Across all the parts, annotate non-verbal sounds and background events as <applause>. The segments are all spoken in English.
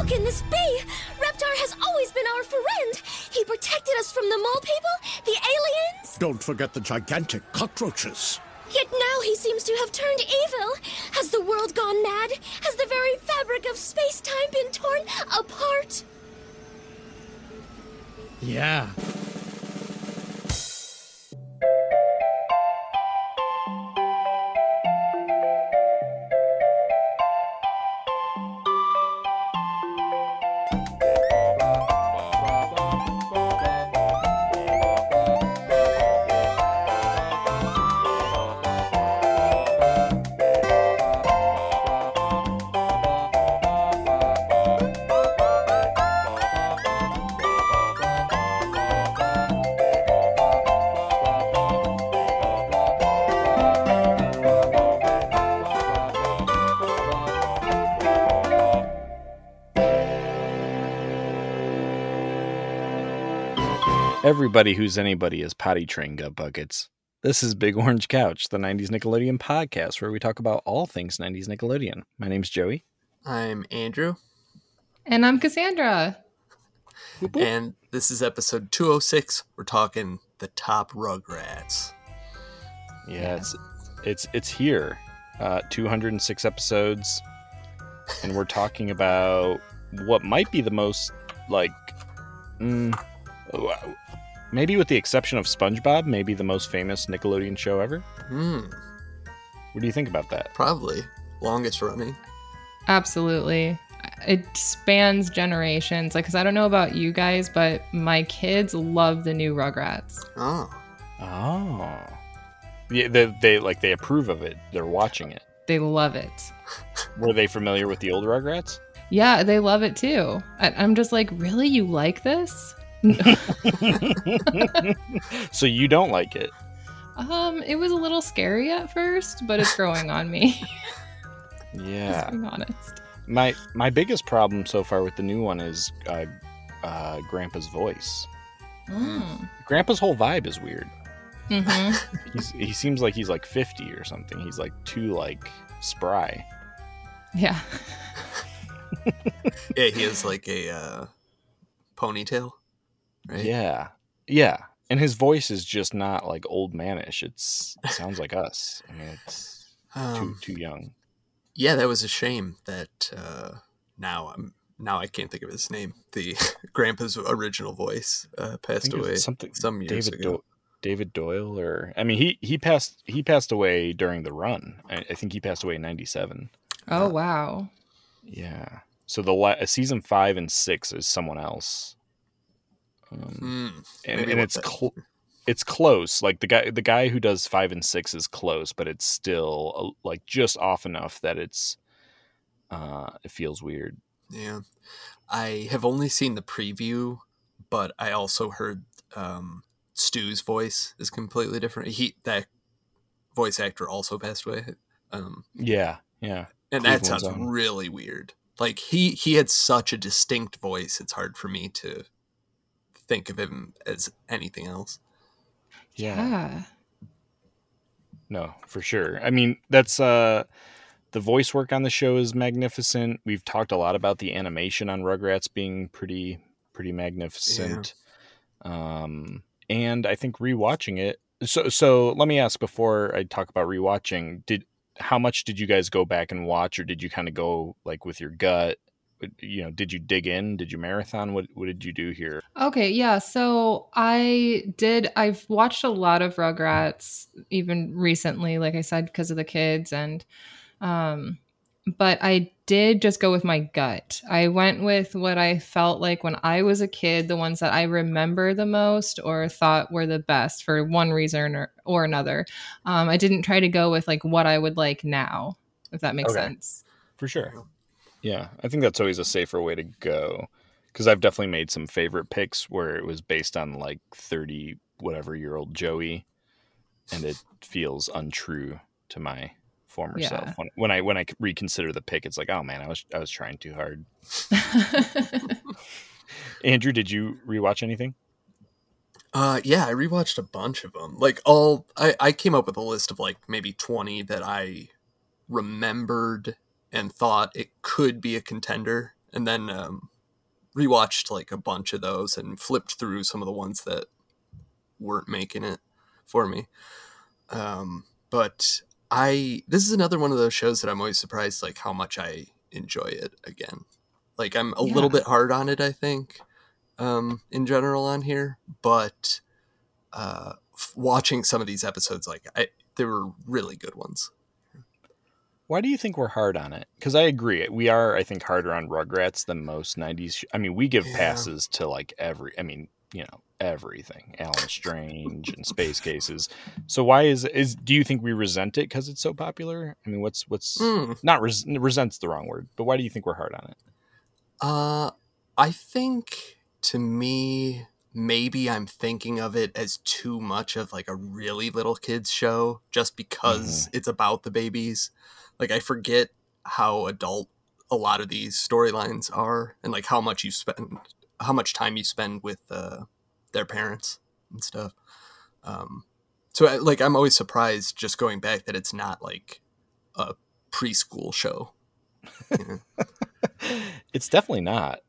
How can this be? Reptar has always been our friend. He protected us from the mole people, the aliens. Don't forget the gigantic cockroaches. Yet now he seems to have turned evil. Has the world gone mad? Has the very fabric of space time been torn apart? Yeah. Everybody who's anybody is potty trained gut buckets. This is Big Orange Couch, the 90s Nickelodeon podcast where we talk about all things 90s Nickelodeon. My name's Joey. I'm Andrew, And I'm Cassandra. and this is episode 206. We're talking the top Rugrats. Yeah, it's it's it's here. Uh 206 episodes and we're talking about what might be the most like mm, wow, maybe with the exception of SpongeBob, maybe the most famous Nickelodeon show ever. Hmm, What do you think about that? probably longest running. Absolutely. It spans generations. Like, cause I don't know about you guys, but my kids love the new Rugrats. Oh, Oh. Yeah, they, they like they approve of it. They're watching it. They love it. <laughs> Were they familiar with the old Rugrats? Yeah, they love it too. I, I'm just like, really? You like this? <laughs> so you don't like it? Um, it was a little scary at first, but it's growing on me. <laughs> Yeah. Just being honest. My my biggest problem so far with the new one is uh, uh, Grandpa's voice. Mm. Grandpa's whole vibe is weird. hmm <laughs> He's, he seems like he's like 50 or something. He's like too like spry. Yeah. yeah, he has like a uh, ponytail, right? Yeah. Yeah. And his voice is just not like old manish. It's it sounds like us. I mean, it's <sighs> too Um, too young. yeah, that was a shame that uh, now I'm now I can't think of his name. The <laughs> grandpa's original voice uh, passed think it was away something some years David ago. Do- David Doyle or I mean he he passed he passed away during the run. I, I think he passed away in 97. Oh wow. Yeah. So the la- season 5 and 6 is someone else. Um, Hmm, and, and it's cl- it's close. Like the guy the guy who does 5 and 6 is close, but it's still uh, like just off enough that it's uh it feels weird. Yeah. I have only seen the preview, but I also heard um, Stu's voice is completely different. He that voice actor also passed away. Um, Yeah. Yeah. and that sounds really weird. Like he he had such a distinct voice, it's hard for me to think of him as anything else. Yeah. Yeah. No, for sure. I mean, that's uh the voice work on the show is magnificent. We've talked a lot about the animation on Rugrats being pretty pretty magnificent. Um and I think rewatching it. So so let me ask before I talk about rewatching, did how much did you guys go back and watch or did you kind of go like with your gut? You know, did you dig in? Did you marathon? What what did you do here? Okay, yeah. So I did. I've watched a lot of Rugrats, even recently, like I said, because of the kids, and um, but I did just go with my gut. I went with what I felt like when I was a kid, the ones that I remember the most or thought were the best for one reason or, or another. Um, I didn't try to go with like what I would like now, if that makes Okay. sense. For sure. Yeah, I think that's always a safer way to go because I've definitely made some favorite picks where it was based on like 30 whatever year old Joey and it feels untrue to my former Yeah. self. When, when I when I reconsider the pick it's like, "Oh man, I was I was trying too hard." <laughs> <laughs> Andrew, did you rewatch anything? Uh, yeah, I rewatched a bunch of them. Like all, I, I came up with a list of like maybe twenty that I remembered and thought it could be a contender, and then um, rewatched like a bunch of those and flipped through some of the ones that weren't making it for me. Um, but I this is another one of those shows that I'm always surprised like how much I enjoy it again. Like I'm a Yeah. little bit hard on it, I think, um, in general on here, but uh, f- watching some of these episodes, like I, they were really good ones. Why do you think we're hard on it? Because I agree, we are. I think harder on Rugrats than most '90s. sh- I mean, we give Yeah. passes to like every. I mean, you know, everything. Allen Strange and Space Cases. So why is is? Do you think we resent it because it's so popular? I mean, what's what's Mm. not res, resent's the wrong word, but why do you think we're hard on it? Uh, I think to me, maybe I'm thinking of it as too much of like a really little kids show just because it's about the babies. Like I forget how adult a lot of these storylines are and like how much you spend how much time you spend with uh, their parents and stuff. Um, so I, like I'm always surprised just going back that it's not like a preschool show. <laughs> it's definitely not.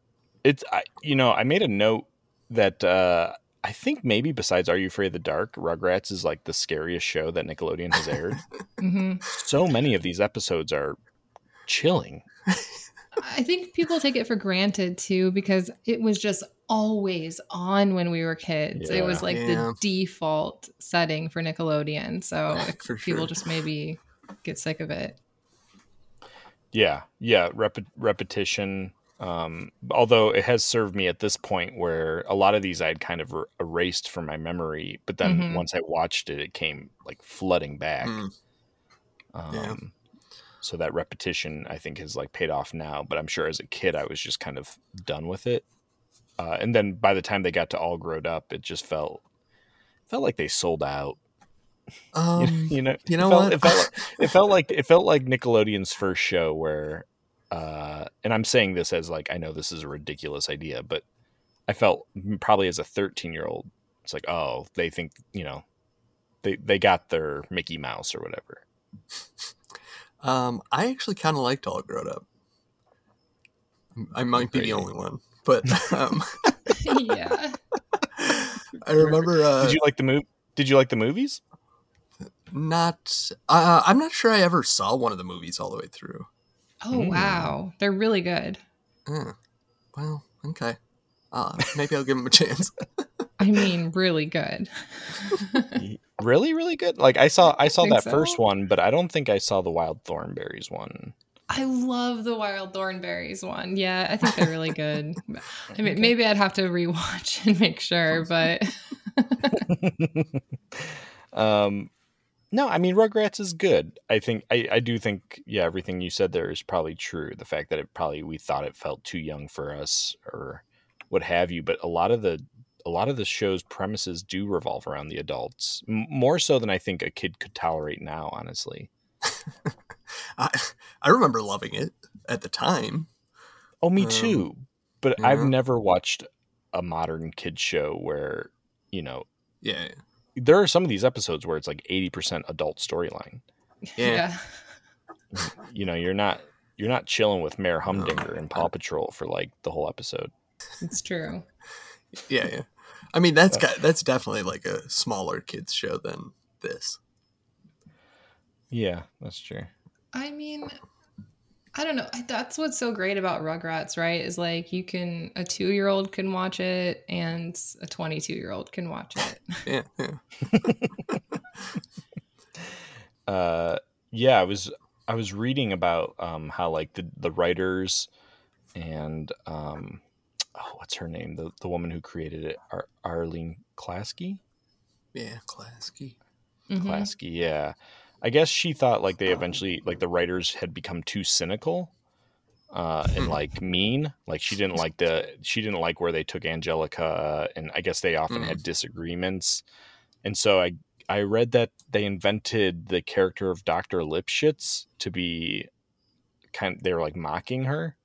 It's I, you know I made a note that uh, I think maybe besides Are You Afraid of the Dark, Rugrats is like the scariest show that Nickelodeon has aired. hmm so many of these episodes are chilling. I think people take it for granted too because it was just always on when we were kids. It was like Yeah. the default setting for Nickelodeon. So <laughs> For people sure. just maybe get sick of it. Yeah, yeah, rep- repetition. Um, although it has served me at this point where a lot of these I had kind of er- erased from my memory, but then Mhm. once I watched it, it came like flooding back. Mm. Um, Yeah. So that repetition, I think, has like paid off now. But I'm sure as a kid, I was just kind of done with it. Uh, and then by the time they got to all grown up, it just felt felt like they sold out. <laughs> You- Um, you know, you it know felt, what? It felt, like, <laughs> it felt like it felt like Nickelodeon's first show where, uh, and I'm saying this as like I know this is a ridiculous idea, but I felt probably as a 13 year old, it's like oh they think you know, they they got their Mickey Mouse or whatever. <laughs> Um, I actually kind of liked All Grown Up. I might be the only one, but <laughs> um, <laughs> yeah. I remember uh, Did you like the movie? Did you like the movies? not. Uh, I'm not sure I ever saw one of the movies all the way through. Oh Mm. wow. They're really good. Uh, well, okay. Uh, maybe I'll give them a chance. <laughs> I mean, really good. Really, really good. Like I saw, I saw Think that so? first one, but I don't think I saw the Wild Thornberrys one. I love the Wild Thornberrys one. Yeah, I think they're really good. <laughs> I mean, maybe I'd have to rewatch and make sure, <laughs> but um, no, I mean Rugrats is good. I think I, I do think yeah, everything you said there is probably true. The fact that it probably we thought it felt too young for us or what have you, but a lot of the a lot of the show's premises do revolve around the adults M- more so than I think a kid could tolerate now. Honestly, <laughs> I, I remember loving it at the time. oh me Um, too. But I've never watched a modern kid show where you know Yeah, there are some of these episodes where it's like eighty percent adult storyline. Yeah. yeah. <laughs> you know you're not you're not chilling with Mayor Humdinger and Paw Patrol for like the whole episode. it's true. yeah, yeah. I mean, that's got, that's definitely like a smaller kids show than this. Yeah, that's true. I mean, I don't know. That's what's so great about Rugrats, right? Is like you can a two year old can watch it and a twenty two year old can watch it. <laughs> Yeah, yeah. <laughs> Uh, yeah, I was I was reading about um how like the the writers and um oh what's her name the the woman who created it Ar- Arlene Klasky Yeah, Klasky. Mhm. Klasky yeah I guess she thought like they eventually like the writers had become too cynical uh and like mean. Like she didn't like the she didn't like where they took Angelica and I guess they often Mm. had disagreements. And so I I read that they invented the character of Dr. Lipschitz to be kind they were like mocking her.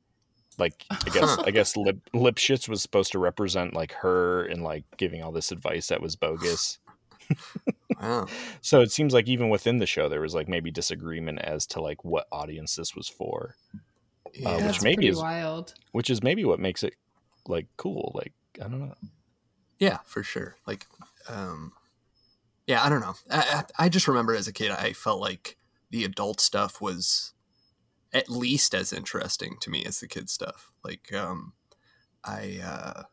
Like I guess I guess Lip, Lipschitz was supposed to represent like her and like giving all this advice that was bogus <laughs> Wow. <laughs> so it seems like even within the show there was like maybe disagreement as to like what audience this was for Yeah. which That's maybe is- wild. which is maybe what makes it like cool. Like I don't know. Yeah, for sure. Like, um, yeah, I don't know. I, I I just remember as a kid, I felt like the adult stuff was at least as interesting to me as the kid stuff. Like, um, I, uh, I,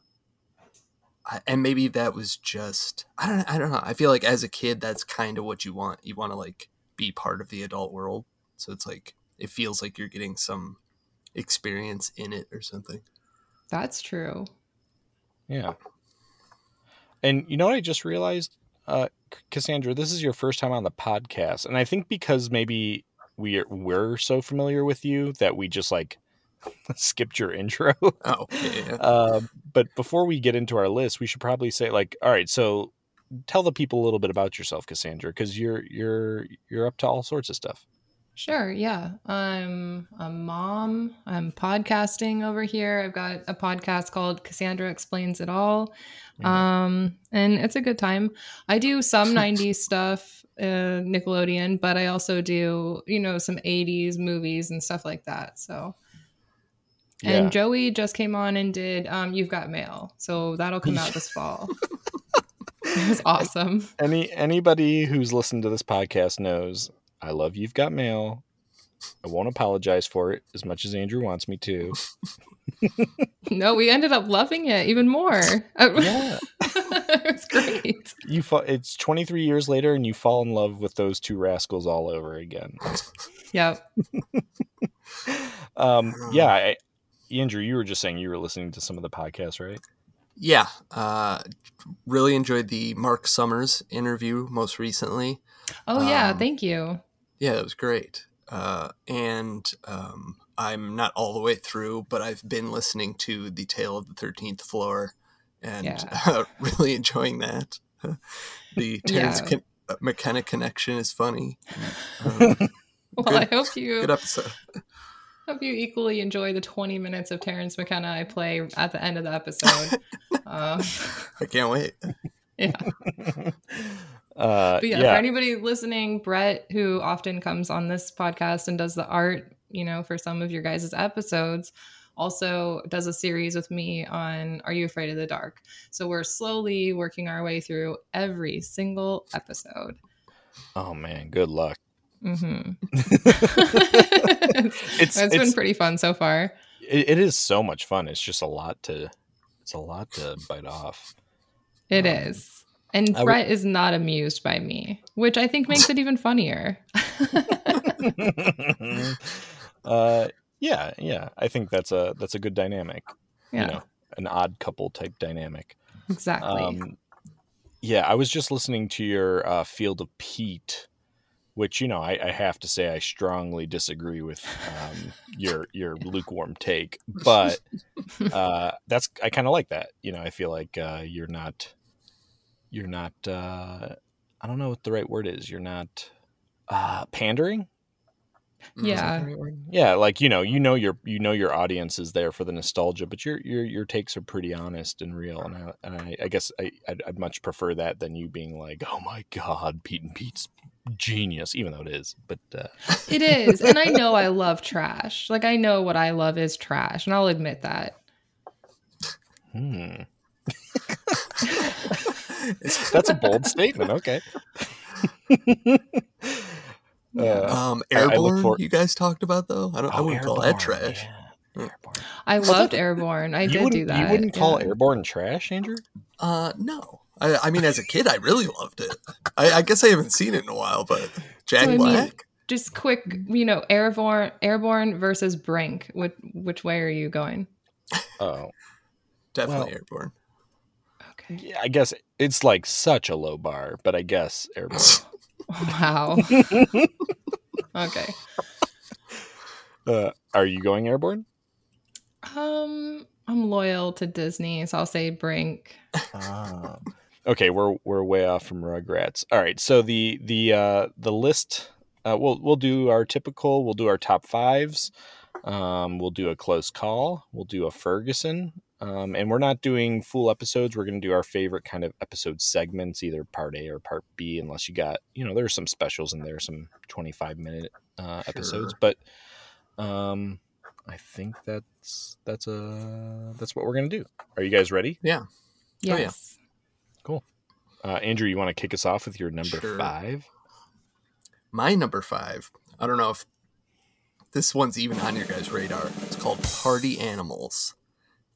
and maybe that was just I don't I don't know. I feel like as a kid, that's kind of what you want. You want to like be part of the adult world. So it's like it feels like you're getting some experience in it or something. That's true. Yeah. And you know what I just realized, uh, Cassandra, this is your first time on the podcast, and I think because maybe we are, we're so familiar with you that we just like <laughs> skipped your intro. <laughs> Oh, yeah, yeah. uh, but before we get into our list, we should probably say like, all right, so tell the people a little bit about yourself, Cassandra, because you're you're you're up to all sorts of stuff. Sure, yeah. I'm a mom. I'm podcasting over here. I've got a podcast called Cassandra Explains It All. Um, and it's a good time. I do some <laughs> 90s stuff, uh, Nickelodeon, but I also do, you know, some 80s movies and stuff like that. So, Yeah. and Joey just came on and did um, You've Got Mail. So that'll come out this fall. <laughs> it was awesome. Any anybody who's listened to this podcast knows I love you've got mail. I won't apologize for it as much as Andrew wants me to. <laughs> No, we ended up loving it even more. Yeah. <laughs> it was great. You fa- it's 23 years later and you fall in love with those two rascals all over again. Yep. Um yeah, I, Andrew, you were just saying you were listening to some of the podcasts, right? Yeah, uh, really enjoyed the Mark Summers interview most recently. Oh yeah, Um, thank you. Yeah, that was great. Uh, and um, I'm not all the way through, but I've been listening to The Tale of the Thirteenth Floor, and Yeah. <laughs> uh, really enjoying that. <laughs> the Terence Yeah. Con- uh, McKenna connection is funny. <laughs> Um, Well, good- I hope you good episode. Hope you equally enjoy the 20 minutes of Terence McKenna I play at the end of the episode. <laughs> um, I can't wait. <laughs> yeah. <laughs> Uh But yeah, yeah. for anybody listening, Brett, who often comes on this podcast and does the art, you know, for some of your guys' episodes, also does a series with me on Are You Afraid of the Dark? So we're slowly working our way through every single episode. oh man, good luck. <laughs> hmm It's- it's been pretty fun so far. It, it is so much fun. It's just a lot to it's a lot to bite off. It Um, is. And I Brett is not amused by me, which I think makes it even funnier. <laughs> uh yeah, yeah. I think that's a that's a good dynamic. yeah, You know, an odd couple type dynamic. exactly. Um, yeah, I was just listening to your uh, Field of Pete, which you know I, I have to say I strongly disagree with um, your your lukewarm take, but uh, that's I kind of like that. You know, I feel like uh, you're not you're not uh, I don't know what the right word is. You're not uh, pandering. Mm. yeah. the right word? Yeah, like you know, you know your you know your audience is there for the nostalgia, but your your your takes are pretty honest and real, and I and I, I guess I I'd, I'd much prefer that than you being like, oh my god, Pete and Pete's genius, even though it is. But uh, It is. And I know I love trash. Like I know what I love is trash, and I'll admit that. hmm. that's a bold statement. Okay. <laughs> Uh, Um, I- I look Airborne, for- you guys talked about though. I don't. I oh, wouldn't call Airborne, that trash. yeah, Airborne. I loved Airborne. I you did do that. You wouldn't call yeah. Airborne trash, Andrew? Uh, no. I, I mean, as a kid, I really loved it. I, I guess I haven't seen it in a while, but Jack So, I mean, Just quick, you know, Airborne, Airborne versus Brink. Which which way are you going? Oh, Definitely well- Airborne. Okay. yeah. I guess it's like such a low bar, but I guess Airborne. <laughs> Wow. okay. <laughs> Uh, are you going airborne? Um, I'm loyal to Disney, so I'll say Brink. Ah. Okay, we're we're way off from Rugrats. All right, so the the uh, the list uh, we'll we'll do our typical. We'll do our top fives. Um, we'll do a close call. We'll do a Ferguson. Um, and we're not doing full episodes. We're going to do our favorite kind of episode segments, either part A or part B, unless you got, you know, there's some specials in there, some 25 minute uh, episodes. But um, I think that's that's a that's what we're gonna do. Are you guys ready? yeah. yeah. Yes. Uh, Andrew, you want to kick us off with your number Sure. five? My number five. I don't know if this one's even on your guys' radar. It's called Party Animals.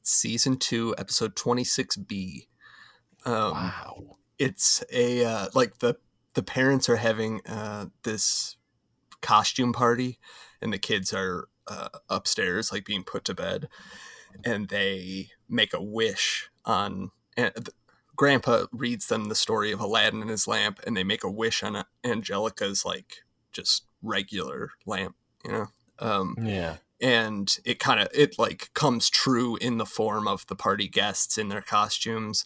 Season two, episode twenty six B. Um, wow. it's a uh, like the the parents are having uh, this costume party and the kids are uh, upstairs like being put to bed and they make a wish on and th- grandpa reads them the story of aladdin and his lamp and they make a wish on angelica's like just regular lamp you know? Um, Yeah. and it kind of it like comes true in the form of the party guests in their costumes.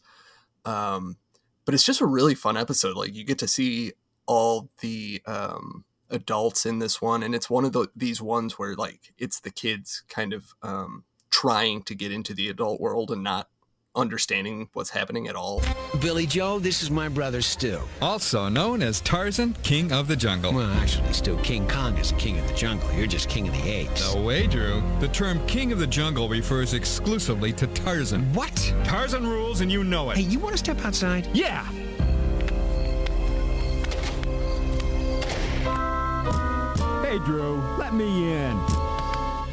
Um but it's just a really fun episode. Like you get to see all the um adults in this one and it's one of the, these ones where like it's the kids kind of um trying to get into the adult world and not understanding what's happening at all Billy Joe, this is my brother Stu. Also known as Tarzan, King of the Jungle. Well, actually, Stu, King Kong is king of the jungle. You're just king of the apes. No way, Drew. The term King of the Jungle refers exclusively to Tarzan. What? Tarzan rules, and you know it. Hey, you want to step outside? Yeah! Hey, Drew, let me in.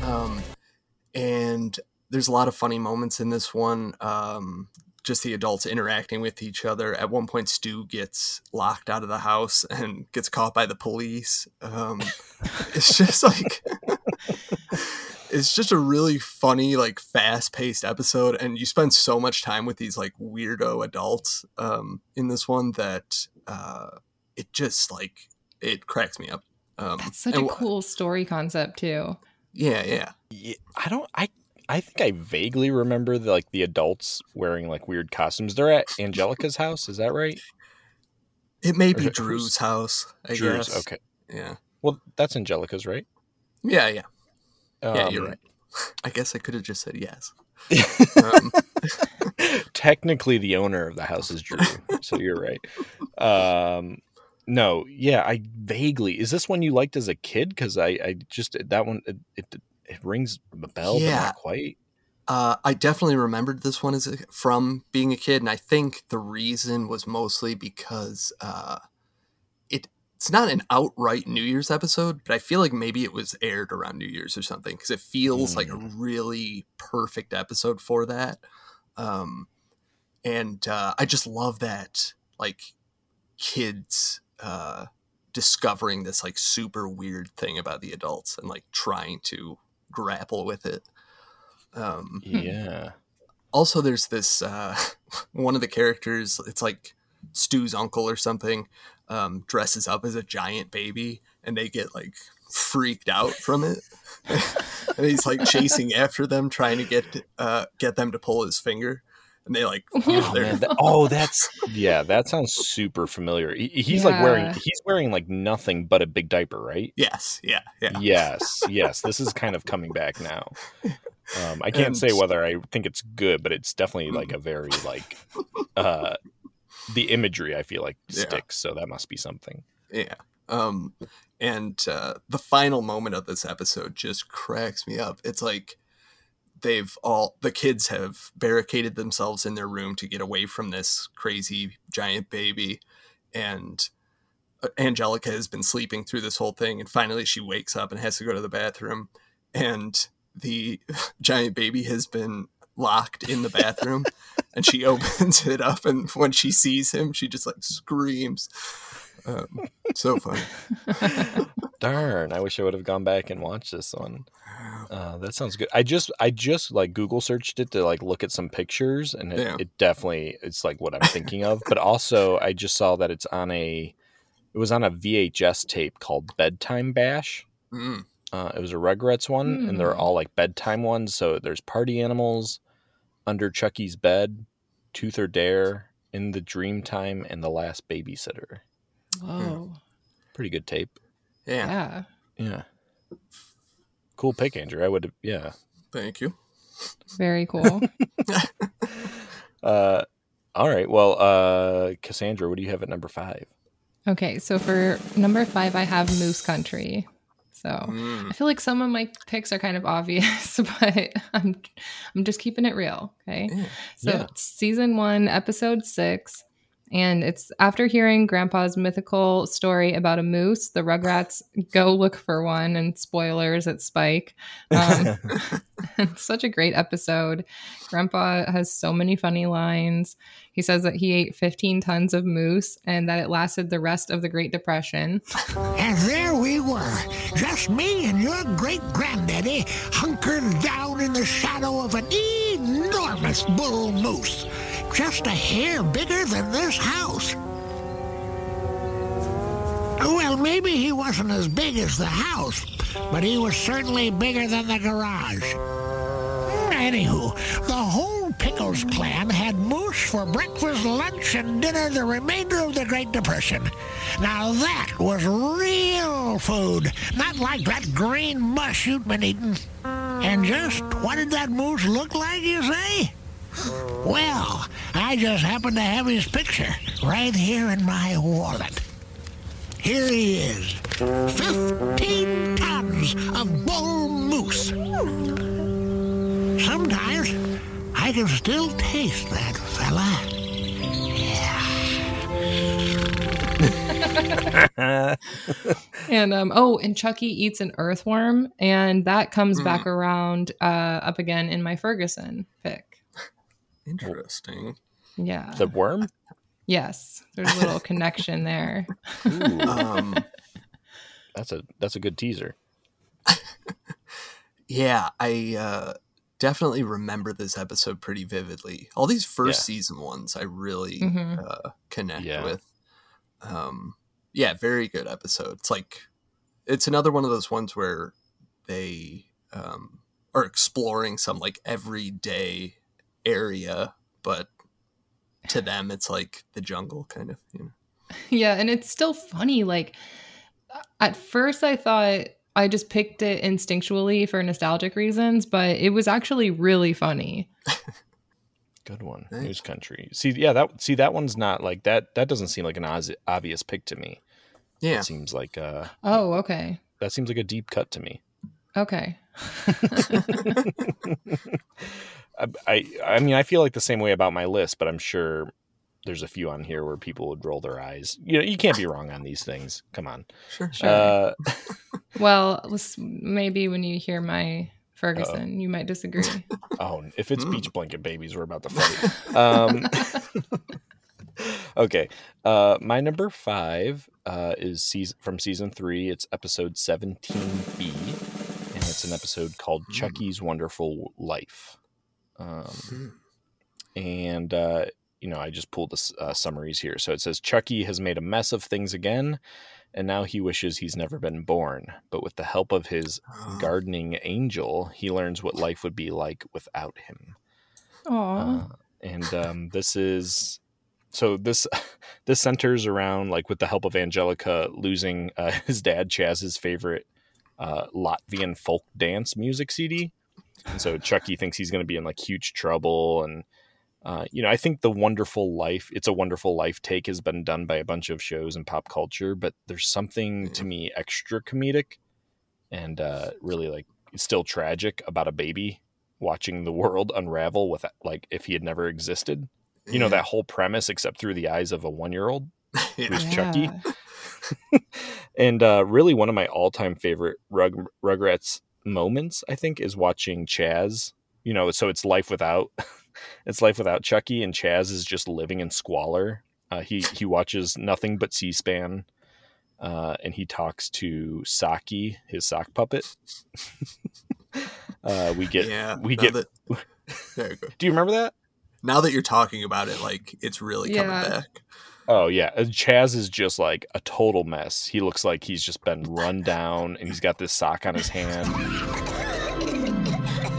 um, and there's a lot of funny moments in this one. Um, just the adults interacting with each other. At one point, Stu gets locked out of the house <laughs> and gets caught by the police. Um, it's just like <laughs> it's just a really funny, like fast-paced episode, and you spend so much time with these like weirdo adults um, in this one that uh, it just like it cracks me up. Um, That's such a wh- cool story concept too. Yeah, yeah. Yeah, I don't. I I think I vaguely remember the, like the adults wearing like weird costumes. They're at Angelica's house. Is that right? It may be who's- Drew's house. I Drew's. guess. Okay. Yeah. Well, that's Angelica's, right? Yeah, yeah. Yeah, you're Um, right. <laughs> I guess I could have just said yes. <laughs> Um, <laughs> Technically, the owner of the house is Drew, so you're right. Um, no, yeah, I vaguely is this one you liked as a kid? Because I, I just that one it, it, it rings a bell, but Yeah. not quite. uh, I definitely remembered this one as a, from being a kid, and I think the reason was mostly because uh, it it's not an outright New Year's episode, but I feel like maybe it was aired around New Year's or something because it feels like a really perfect episode for that. Um, and uh, I just love that, like kids uh, discovering this like super weird thing about the adults and like trying to grapple with it. Um, Yeah. also there's this uh <laughs> one of the characters it's like stu's uncle or something um dresses up as a giant baby and they get like freaked out from it <laughs> and he's like chasing after them trying to get uh get them to pull his finger and they like <laughs> Oh, man, that- <laughs> oh, that's yeah. That sounds super familiar. He, he's like wearing he's wearing like nothing but a big diaper, right? yes yeah yeah Yes, yes. This is kind of coming back <laughs> now. Um, I can't And- say whether I think it's good, but it's definitely like a very like uh, the imagery. I feel like Yeah. sticks, so that must be something. Yeah. Um, and uh, the final moment of this episode just cracks me up. It's like they've all the kids have barricaded themselves in their room to get away from this crazy giant baby, and uh, Angelica has been sleeping through this whole thing, and finally she wakes up and has to go to the bathroom, and the <laughs> giant baby has been locked in the bathroom and she <laughs> opens it up and when she sees him she just like screams um, so funny <laughs> Darn! I wish I would have gone back and watched this one. Uh, that sounds good. I just I just like Google searched it to like look at some pictures, and it, Yeah. it definitely it's like what I'm thinking of. But also, I just saw that it's on a it was on a VHS tape called Bedtime Bash. Mm. Uh, it was a Rugrats one, and they're Hmm. all like bedtime ones. So there's Party Animals, Under Chuckie's Bed, Tooth or Dare, In the Dreamtime, and The Last Babysitter. Whoa. Pretty good tape. yeah, Yeah. Yeah. Cool pick, Andrew. I would, yeah. thank you Very cool. <laughs> <laughs> Uh, all right. Well, uh, Cassandra, what do you have at number five? okay, so for number five, I have Moose Country. So Mm. I feel like some of my picks are kind of obvious, <laughs> but I'm I'm just keeping it real. Okay. Yeah. So Yeah. season one, episode six. And it's after hearing Grandpa's mythical story about a moose, the Rugrats go look for one, and spoilers at Spike. Um, <laughs> <laughs> such a great episode. Grandpa has so many funny lines. He says that he ate 15 tons of moose and that it lasted the rest of the Great Depression. And there we were, just me and your great granddaddy hunkered down in the shadow of an enormous bull moose, just a hair bigger than this house. Well, maybe he wasn't as big as the house, but he was certainly bigger than the garage. Anywho, the whole Pickles clan had moose for breakfast, lunch, and dinner the remainder of the Great Depression. Now that was real food, not like that green mush you'd been eating. And just what did that moose look like, you say? Well, I just happen to have his picture right here in my wallet. Here he is. Fifteen tons of bull moose. Sometimes I can still taste that fella. <laughs> And um, oh, and Chuckie eats an earthworm, and that comes back around uh, up again in my Ferguson pick. Interesting. Yeah. the worm? yes. There's a little <laughs> connection there. Ooh, <laughs> Um, that's a that's a good teaser. <laughs> yeah, I uh, definitely remember this episode pretty vividly. All these first Yeah. season ones, I really Mhm. uh, connect Yeah. with. Um, yeah, very good episode. It's like it's another one of those ones where they um, are exploring some like everyday area, but to them it's like the jungle kind of. You know? Yeah, and it's still funny. Like at first, I thought I just picked it instinctually for nostalgic reasons, but it was actually really funny. <laughs> Good one. Nice. Moose country. See, yeah, that see that one's not like that. That doesn't seem like an oz- obvious pick to me. Yeah, It seems like uh, Oh, okay, that seems like a deep cut to me. okay. <laughs> <laughs> I, I I mean I feel like the same way about my list, but I'm sure there's a few on here where people would roll their eyes. You know, you can't be wrong on these things. Come on. sure, sure. Uh, <laughs> Well, maybe when you hear my Ferguson, you might disagree. <laughs> oh, if it's Mm. beach blanket babies, we're about to fight. um, <laughs> okay, uh, my number five uh, is season from season three. It's episode seventeen B, and it's an episode called Mm. Chuckie's Wonderful Life. Um, and uh, you know i just pulled the uh, summaries here. So it says chuckie has made a mess of things again and now he wishes he's never been born. But with the help of his gardening angel he learns what life would be like without him. Aw. uh, and um, this is so this <laughs> this centers around like with the help of angelica losing uh, <laughs> his dad chaz's favorite uh, latvian folk dance music cd and so chuckie thinks he's going to be in like huge trouble and uh, you know i think the wonderful life it's a wonderful life take has been done by a bunch of shows in pop culture but there's something to me extra comedic and uh, really like still tragic about a baby watching the world unravel with like if he had never existed you know that whole premise except through the eyes of a one year old <laughs> Yeah. who's Chuckie. <laughs> And uh, really one of my all-time favorite Rug- rugrats moments i think is watching chaz you know so it's life without <laughs> it's life without chuckie and chaz is just living in squalor uh, he he watches nothing but c-span uh, and he talks to saki his sock puppet <laughs> uh, we get yeah, we get that- <laughs> there you go. do you remember that Now that you're talking about it, like it's really coming back. Oh yeah, uh, Chaz is just like a total mess. He looks like he's just been run down, and he's got this sock on his hand.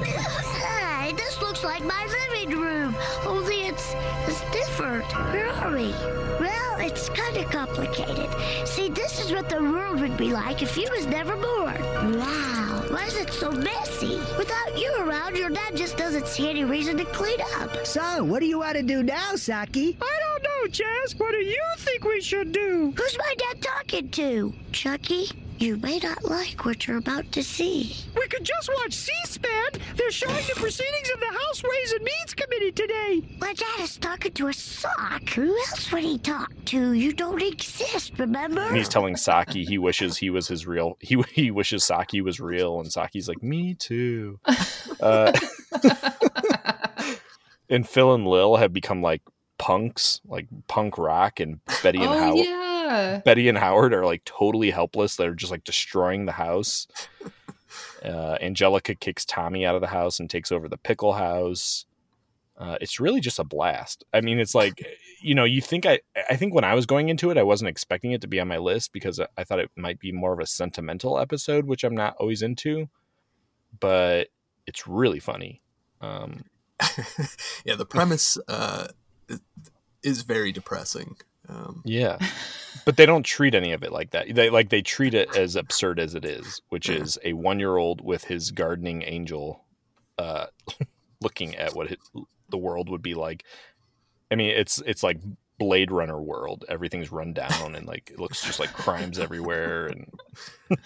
Hey, this looks like my living room, only it's it's different. Where are we? Well, it's kind of complicated. See, this is what the world would be like if you was never born. Wow, why is it so messy? Without you around, your dad just doesn't see any reason to clean up. So, what do you want to do now, Saki? I don't know, Chaz. What do you think we should do? Who's my dad talking to? Chuckie? You may not like what you're about to see. We could just watch C-SPAN. They're showing the proceedings of the House Ways and Means Committee today. My dad is talking to a sock. Who else would he talk to? You don't exist, remember? And he's telling Saki he wishes he was his real. He he wishes Saki was real, and Saki's like, "Me too." <laughs> Uh, <laughs> and Phil and Lil have become like punks, like punk rock, and Betty and oh Howard. yeah. Betty and Howard are like totally helpless. They're just like destroying the house. Uh, Angelica kicks Tommy out of the house and takes over the pickle house. Uh, it's really just a blast. I mean, it's like, you know, you think I, I think when I was going into it, I wasn't expecting it to be on my list because I- I thought it might be more of a sentimental episode, which I'm not always into. But it's really funny. Um, <laughs> yeah, the premise uh, is very depressing. Um, Yeah. <laughs> But they don't treat any of it like that. They like they treat it as absurd as it is, which is a 1-year-old with his gardening angel uh <laughs> looking at what it, the world would be like. I mean, it's it's like Blade Runner world. Everything's run down and like it looks just like crimes everywhere and <laughs>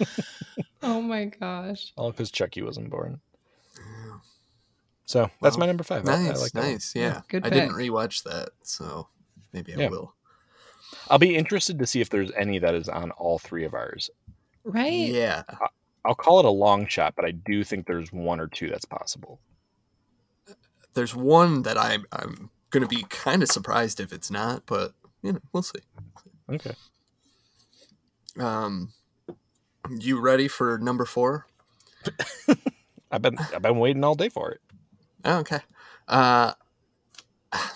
Oh my gosh. all cuz Chuckie wasn't born. So, that's my number 5. I- I Nice, like that one. nice. Yeah, Good I didn't rewatch that, so maybe I Yeah. will. I'll be interested to see if there's any that is on all three of ours. Right? Yeah, I'll call it a long shot, but I do think there's one or two that's possible. there's one that I'm I'm gonna be kind of surprised if it's not, but you know we'll see. Okay. Um, you ready for number four? <laughs> I've been I've been waiting all day for it. Oh, okay. Uh,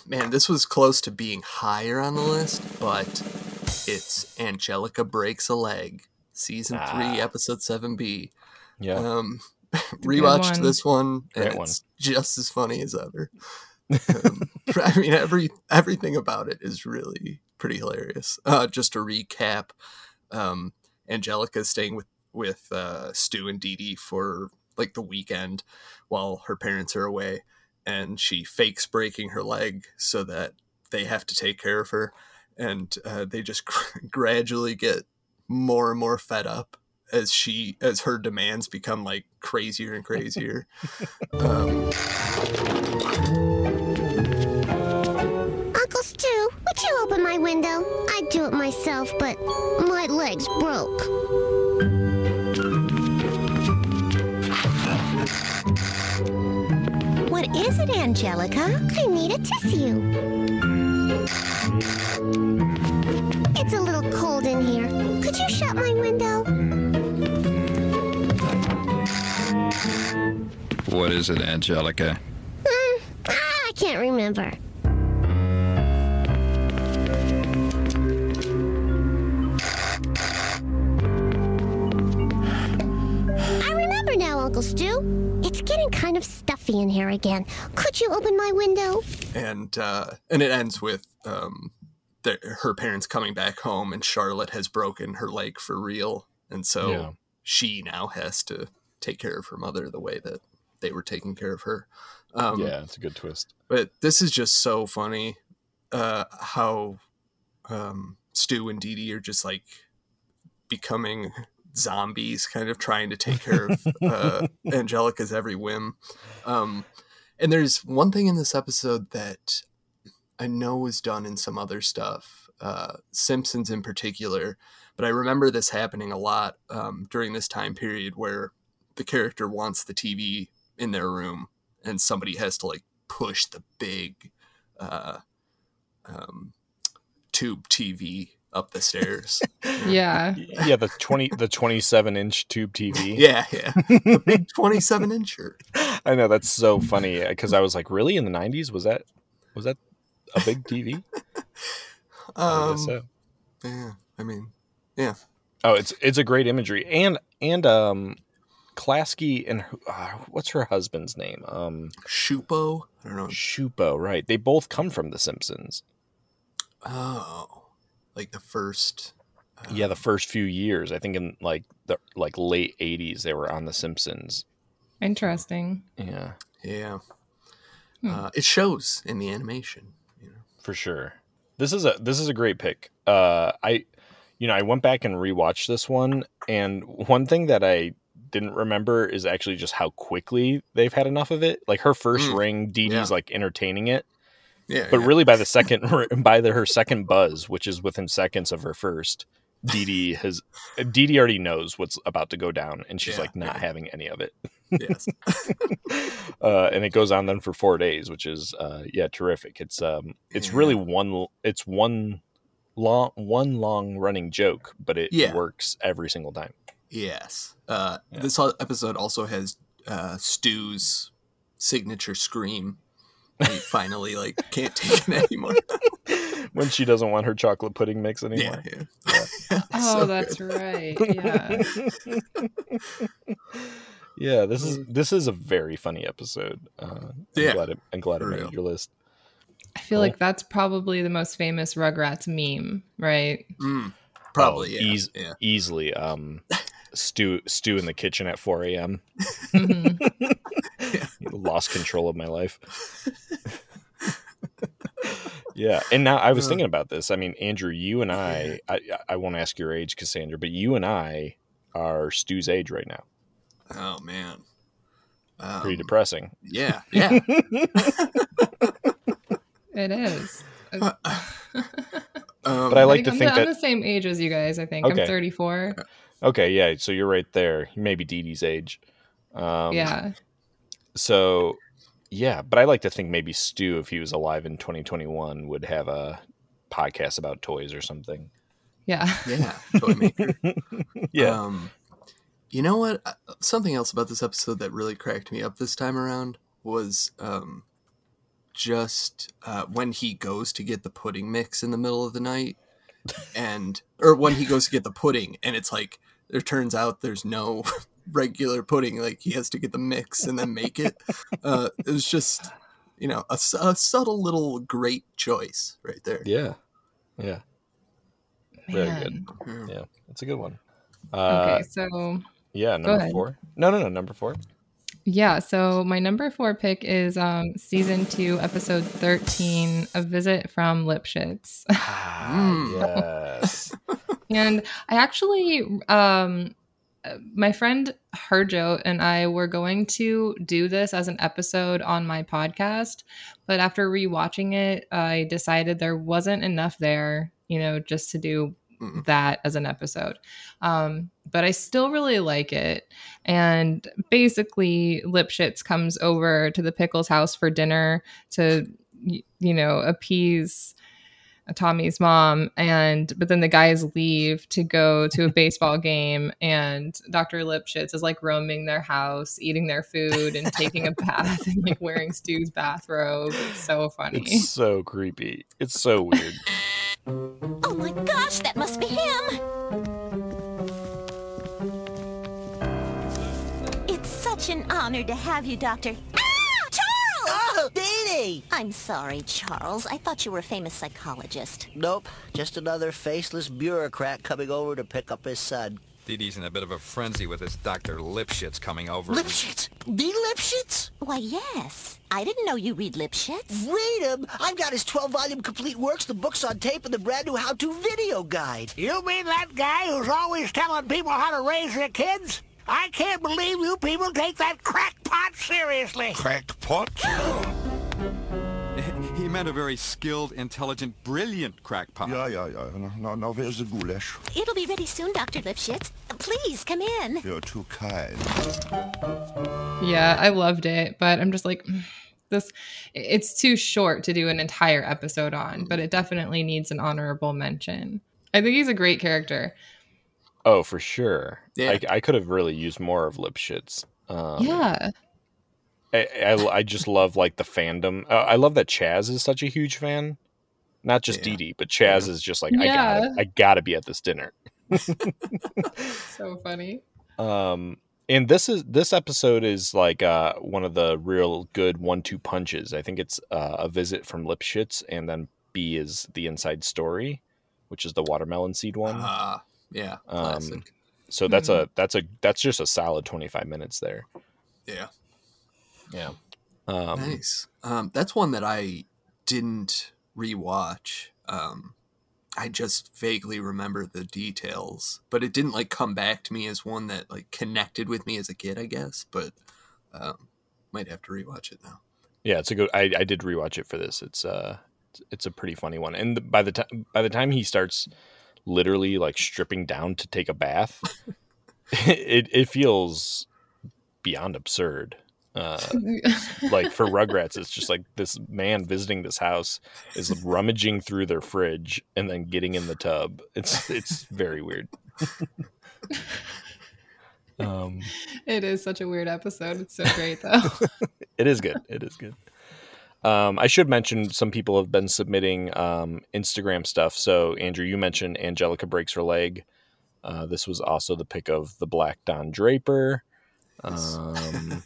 man, this was close to being higher on the list, but it's Angelica breaks a leg, season three, Ah. episode seven B. Yeah. Um, <laughs> rewatched one. this one, and Great one. it's just as funny as ever. Um, <laughs> <laughs> I mean, every everything about it is really pretty hilarious. Uh, just to recap, um, Angelica is staying with with uh, Stu and Didi for like the weekend while her parents are away, and she fakes breaking her leg so that they have to take care of her, and uh, they just <laughs> gradually get more and more fed up as she as her demands become like crazier and crazier. <laughs> um, Uncle Stu, would you open my window? I'd do it myself, but my leg's broke. It, Angelica? I need a tissue. It's a little cold in here. Could you shut my window? What is it, Angelica? Hmm, ah, I can't remember. Uncle Stu. It's getting kind of stuffy in here again. Could you open my window? and uh, and it ends with um, the, her parents coming back home, and Charlotte has broken her leg for real, and so Yeah. she now has to take care of her mother the way that they were taking care of her. Um, yeah, it's a good twist. but this is just so funny uh, how um, Stu and Didi are just like becoming zombies, kind of trying to take care of <laughs> uh, Angelica's every whim. Um, and there's one thing in this episode that I know was done in some other stuff, uh, Simpsons in particular, but I remember this happening a lot um, during this time period where the character wants the TV in their room and somebody has to like push the big uh, um, tube TV up the stairs. <laughs> Yeah. Yeah, the twenty the twenty seven inch tube TV. <laughs> yeah, yeah, the big <laughs> twenty-seven incher. I know that's so funny because I was like, really in the nineties was that was that a big TV? I Um, guess so. yeah, I mean, yeah, Oh, it's it's a great imagery and and um, Klasky and uh, what's her husband's name? Um, Csupo. I don't know. Csupo, right? They both come from The Simpsons. Oh, like the first. yeah, the first few years, I think in like the like late eighties, they were on The Simpsons. Interesting. Yeah, Yeah, Hmm. uh, it shows in the animation. You know. for sure. This is a this is a great pick. Uh, I, you know, I went back and rewatched this one, and one thing that I didn't remember is actually just how quickly they've had enough of it. Like her first Mm, ring, Didi's yeah. like entertaining it, Yeah, but yeah. really by the second, <laughs> by the, her second buzz, which is within seconds of her first, Didi has Didi already knows what's about to go down, and she's Yeah, like not yeah. having any of it. yes. <laughs> uh, and it goes on then for four days, which is uh, yeah terrific. It's um it's really one it's one long one long running joke, but it works every single time. Yes. Uh. This episode also has uh, Stu's signature scream. He finally like can't take it anymore. <laughs> when she doesn't want her chocolate pudding mix yeah, anymore. yeah. <laughs> Oh, So that's good. right. <laughs> Yeah. yeah, this is this is a very funny episode. Uh, I'm Yeah, glad it, I'm glad it made real. your list. I feel like that's probably the most famous Rugrats meme, right? Mm, probably. Oh, yeah. eas- yeah. easily. Um, Stu Stu in the kitchen at 4 a.m. Mhm. <laughs> Lost control of my life. yeah, and now I was Uh. thinking about this. I mean, Andrew, you and I, I, I won't ask your age, Cassandra, but you and I are Stu's age right now. Oh man. Um, Pretty depressing. Yeah. Yeah. It is. <laughs> um, But I like to I'm, think the, I'm that the same age as you guys. I think Okay. I'm 34. Okay, yeah. So you're right there. Maybe Didi's age. Um, yeah. So, yeah, but I like to think maybe Stu, if he was alive in 2021, would have a podcast about toys or something. Yeah. yeah. Toy maker. <laughs> Yeah. Um, you know what? Uh, Something else about this episode that really cracked me up this time around was um, just uh, when he goes to get the pudding mix in the middle of the night, and or when he goes to get the pudding, and it's like it turns out there's no <laughs> regular pudding. Like he has to get the mix and then make it. <laughs> Uh, it was just you know a subtle little great choice right there. yeah. Yeah. Very good. Man. Yeah. It's a good one. Uh, Okay, so Yeah. Number ahead. four. No, no, no. Number four. yeah, so my number four pick is um season two, episode thirteen, a visit from Lipschitz. Ah, yes. <laughs> and I actually um uh, my friend Herjo and I were going to do this as an episode on my podcast, but after rewatching it, I decided there wasn't enough there, you know, just to do that as an episode. Um, but I still really like it. And basically, Lipschitz comes over to the Pickles house for dinner to, you know, appease Tommy's mom. And, but then the guys leave to go to a baseball <laughs> game. And Dr. Lipschitz is like roaming their house, eating their food, and taking a bath and like wearing Stu's bathrobe. It's so funny. It's so creepy. It's so weird. Oh my gosh, that must be him! It's such an honor to have you, Doctor. Charles! Didi! I'm sorry, Charles. I thought you were a famous psychologist. Nope, just another faceless bureaucrat coming over to pick up his son. Didi's in a bit of a frenzy with this Dr. Lipschitz coming over. Lipschitz? The Lipschitz? Why, yes. I didn't know you read Lipschitz. Read him! I've got his 12 volume complete works, the books on tape, and the brand new how to video guide. You mean that guy who's always telling people how to raise their kids? I can't believe you people take that crackpot seriously. Crackpot? <laughs> He meant a very skilled, intelligent, brilliant crackpot. Yeah, yeah, ja. Now, now where's the goulash? It'll be ready soon, Dr. Lipschitz. Please, come in. You're too kind. Yeah, I loved it, but I'm just like "Mm, <sighs> this it's too short to do an entire episode on, but it definitely needs an honorable mention. I think he's a great character. Oh, for sure. Yeah. I, I could have really used more of Lipschitz. Um, yeah. I, I, I just love like the fandom. Uh, I love that Chaz is such a huge fan. Not just Yeah. Didi, but Chaz is just like I Yeah. gotta I gotta be at this dinner. <laughs> So funny. Um, and this is this episode is like uh, one of the real good one-two punches. I think it's uh, a visit from Lipschitz, and then B is the inside story, which is the watermelon seed one. Ah, yeah. Um, Classic. so that's a that's a that's just a solid twenty-five minutes there. yeah. Yeah. Um, Nice. Um, that's one that I didn't rewatch. Um, I just vaguely remember the details, but it didn't like come back to me as one that like connected with me as a kid, I guess. But um, might have to rewatch it now. Yeah, it's a good. I, I did rewatch it for this. It's uh, it's a pretty funny one. And the, by the time by the time he starts literally like stripping down to take a bath, <laughs> it it feels beyond absurd. Uh, <laughs> like for Rugrats, it's just like this man visiting this house is rummaging through their fridge and then getting in the tub. It's it's very weird. <laughs> um, it is such a weird episode. It's so great though. <laughs> it is good. It is good. Um, I should mention some people have been submitting um, Instagram stuff. So Andrew, you mentioned Angelica breaks her leg. Uh, this was also the pick of the Black Don Draper. Um,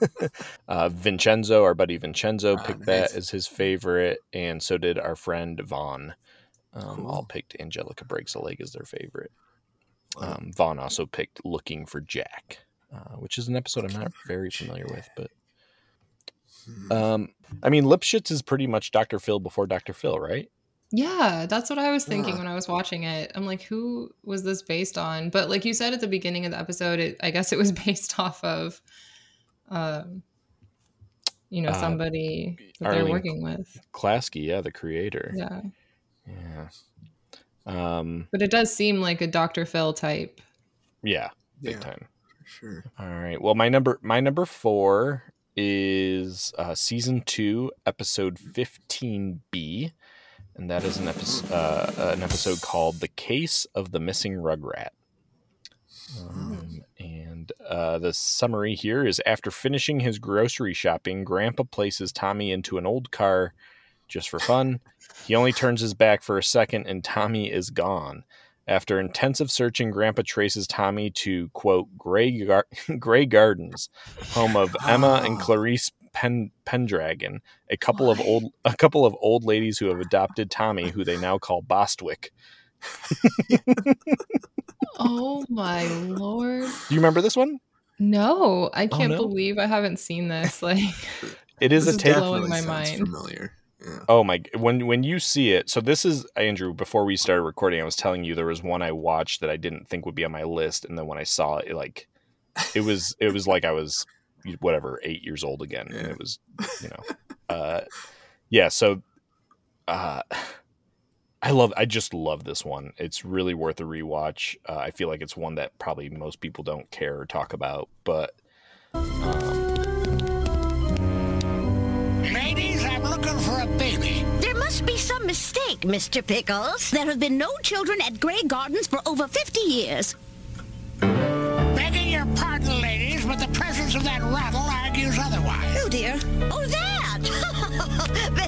<laughs> uh, Vincenzo, our buddy Vincenzo, Ah, picked nice. that as his favorite, and so did our friend Vaughn. Um, All picked Angelica breaks a leg as their favorite. Um, Vaughn also picked Looking for Jack, uh, which is an episode I'm not very familiar with, but um, I mean, Lipschitz is pretty much Dr. Phil before Dr. Phil, right? Yeah, that's what I was thinking Yeah. when I was watching it. I'm like, who was this based on? But like you said at the beginning of the episode, it, I guess it was <laughs> based off of, um, you know, Uh, somebody that they're Arlene working with. Klasky, yeah, the creator. Yeah, Yeah. Um, but it does seem like a Dr. Phil type. yeah, big Yeah. time. Sure. All right. Well, my number my number four is uh, season two, episode fifteen B, and that is an episode uh, an episode called "The Case of the Missing Rugrat." Um, and uh, the summary here is: After finishing his grocery shopping, Grandpa places Tommy into an old car just for fun. He only turns his back for a second, and Tommy is gone. After intensive searching, Grandpa traces Tommy to quote Grey Gar- <laughs> Grey Gardens, home of <gasps> Emma and Clarice Pen- Pendragon, a couple of old a couple of old ladies who have adopted Tommy, who they now call Bostwick. <laughs> Oh my lord! Do you remember this one? No, I can't no? believe I haven't seen this. Like, <laughs> It is This a is take. blowing my mind. Familiar. Oh my! When when you see it, so this is Andrew. Before we started recording, I was telling you there was one I watched that I didn't think would be on my list, and then when I saw it, like it was it was like I was whatever eight years old again, and it was you know, uh, yeah. So, uh, I love. I just love this one. It's really worth a rewatch. Uh, I feel like it's one that probably most people don't care or talk about, but Ladies, I'm looking for a baby. There must be some mistake, Mr. Pickles. There have been no children at Grey Gardens for over 50 years. Begging your pardon, ladies, but the presence of that rattle argues otherwise. Oh, dear. Oh, that!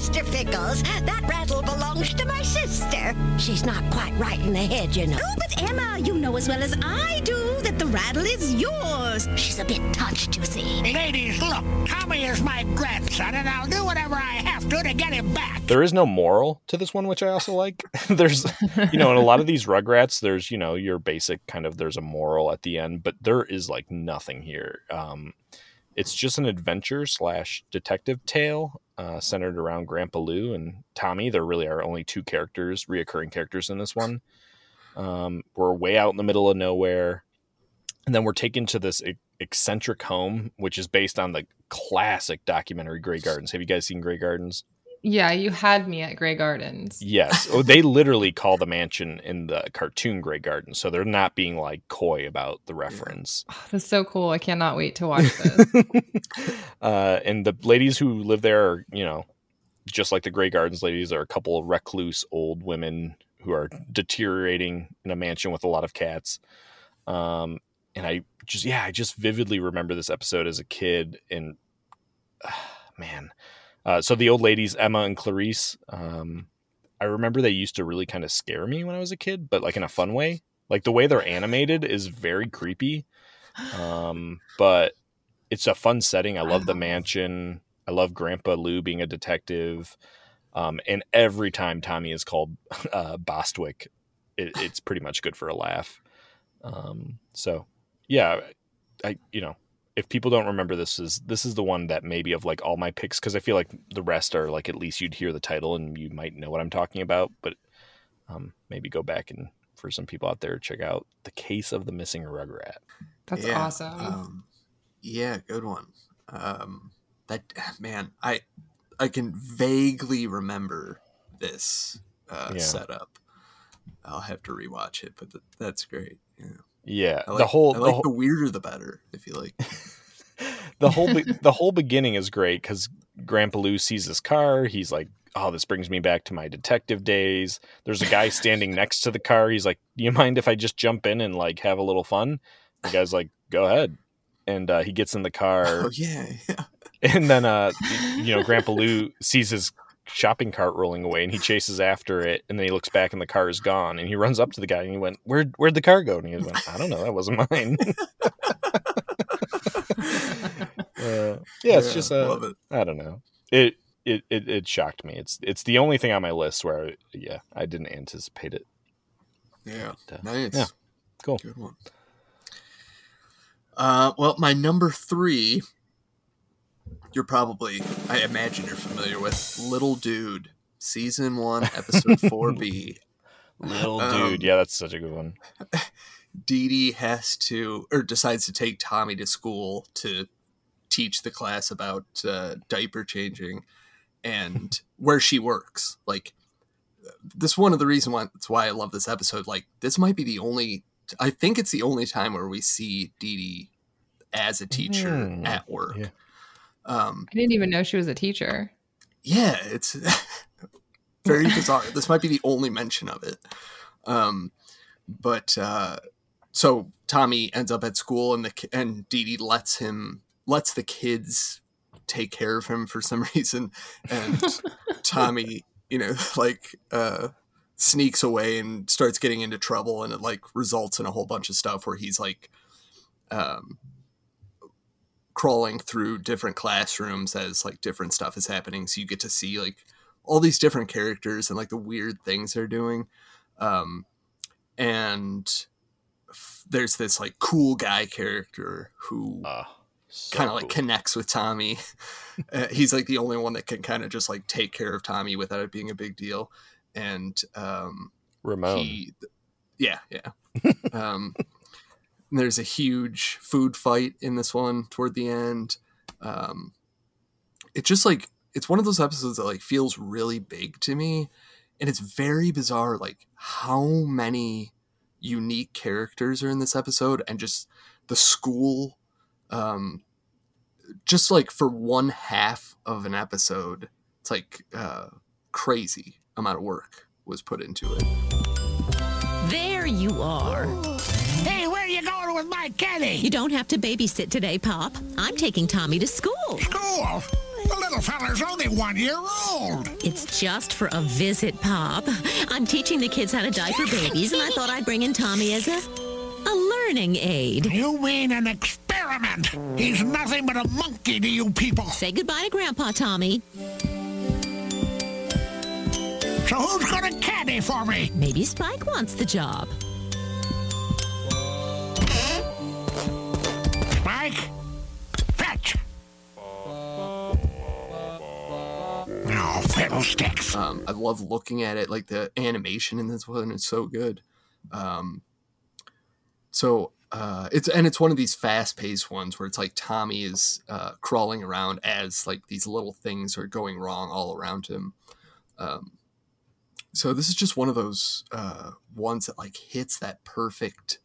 Mr. Pickles, that rattle belongs to my sister. She's not quite right in the head, you know. Oh, but Emma, you know as well as I do that the rattle is yours. She's a bit touched, you see. Ladies, look, Tommy is my grandson, and I'll do whatever I have to to get him back. there is no moral to this one, which I also like. <laughs> there's, you know, in a lot of these Rugrats, there's, you know, your basic kind of there's a moral at the end, but there is like nothing here. Um, it's just an adventure slash detective tale uh, centered around Grandpa Lou and Tommy. There really are only two characters, reoccurring characters in this one. Um, we're way out in the middle of nowhere, and then we're taken to this eccentric home, which is based on the classic documentary Grey Gardens. Have you guys seen Grey Gardens? Yeah, you had me at Grey Gardens. Yes. Oh, they literally call the mansion in the cartoon Grey Gardens, so they're not being like coy about the reference. That's so cool. I cannot wait to watch this. <laughs> Uh, and the ladies who live there are, you know, just like the Grey Gardens ladies, are a couple of recluse old women who are deteriorating in a mansion with a lot of cats. Um, and I just, yeah, I just vividly remember this episode as a kid. And man, uh, so the old ladies, Emma and Clarice, um, I remember they used to really kind of scare me when I was a kid, but like in a fun way. Like the way they're animated is very creepy. Um, but it's a fun setting. I love the mansion. I love Grandpa Lou being a detective. Um, and every time Tommy is called <laughs> uh, Bostwick, it, it's pretty much good for a laugh. Um, so yeah, I you know if people don't remember this is this is the one that maybe of like all my picks because I feel like the rest are like at least you'd hear the title and you might know what I'm talking about. But um, maybe go back and for some people out there check out the case of the missing Rugrat. That's Yeah, awesome. Um, yeah, good one. Um, that <sighs> man, I I can vaguely remember this uh, Yeah. setup. I'll have to rewatch it, but th- that's great. Yeah, Yeah, like, the whole the like whole- the weirder the better. If you like, <laughs> the whole be- the whole beginning is great because Grandpa Lou sees his car. He's like, "Oh, this brings me back to my detective days." There's a guy standing next to the car. He's like, "Do you mind if I just jump in and like have a little fun?" The guy's like, "Go ahead." And uh, he gets in the car, oh yeah, <laughs> yeah. and then uh, you know, Grandpa Lou sees his shopping cart rolling away, and he chases after it. And then he looks back, and the car is gone. And he runs up to the guy, and he went, "Where where'd the car go?" And he went, "I don't know. That wasn't mine." <laughs> Uh, yeah, it's Yeah, just uh, love it. I don't know. It, it it it shocked me. It's it's the only thing on my list where I, yeah I didn't anticipate it. Yeah, But, uh, nice. Yeah, cool. Good one. Uh, well, my number three, you're probably, I imagine you're familiar with Little Dude, season one, episode 4B. <laughs> Little Um, dude, yeah, that's such a good one. <laughs> Didi has to, or decides to take Tommy to school to teach the class about uh, diaper changing and <laughs> where she works. Like, this is one of the reasons why that's why I love this episode. Like, this might be the only, I think it's the only time where we see Didi as a teacher Mm, at work. yeah. Um, I didn't even know she was a teacher. yeah, it's <laughs> very bizarre. this might be the only mention of it. Um, but uh, so Tommy ends up at school, and the and Didi lets him lets the kids take care of him for some <laughs> reason, and <laughs> Tommy, you know, like uh, sneaks away and starts getting into trouble, and it like results in a whole bunch of stuff where he's like. Um, crawling through different classrooms as like different stuff is happening so you get to see like all these different characters and like the weird things they're doing um and f- there's this like cool guy character who kind of like connects with tommy. <laughs> Uh, he's like the only one that can kind of just like take care of tommy without it being a big deal and um Ramon. he yeah yeah. <laughs> Um there's a huge food fight in this one toward the end. Um it's just like it's one of those episodes that like feels really big to me. And it's very bizarre like how many unique characters are in this episode and just the school um just like for one half of an episode it's like uh crazy amount of work was put into it. There you are. You going with my caddy? You don't have to babysit today, Pop. I'm taking Tommy to school. School? The little feller's only one year old. It's just for a visit, Pop. I'm teaching the kids how to diaper babies, and I thought I'd bring in Tommy as a a learning aid. You mean an experiment? He's nothing but a monkey to you people. Say goodbye to Grandpa, Tommy. So who's gonna caddy for me? Maybe Spike wants the job. Mike? Fetch! Oh, fiddlesticks. Um, I love looking at it. Like the animation in this one is so good. Um, so uh, it's and it's one of these fast paced ones where it's like Tommy is uh, crawling around as like these little things are going wrong all around him. Um, so this is just one of those uh, ones that like hits that perfect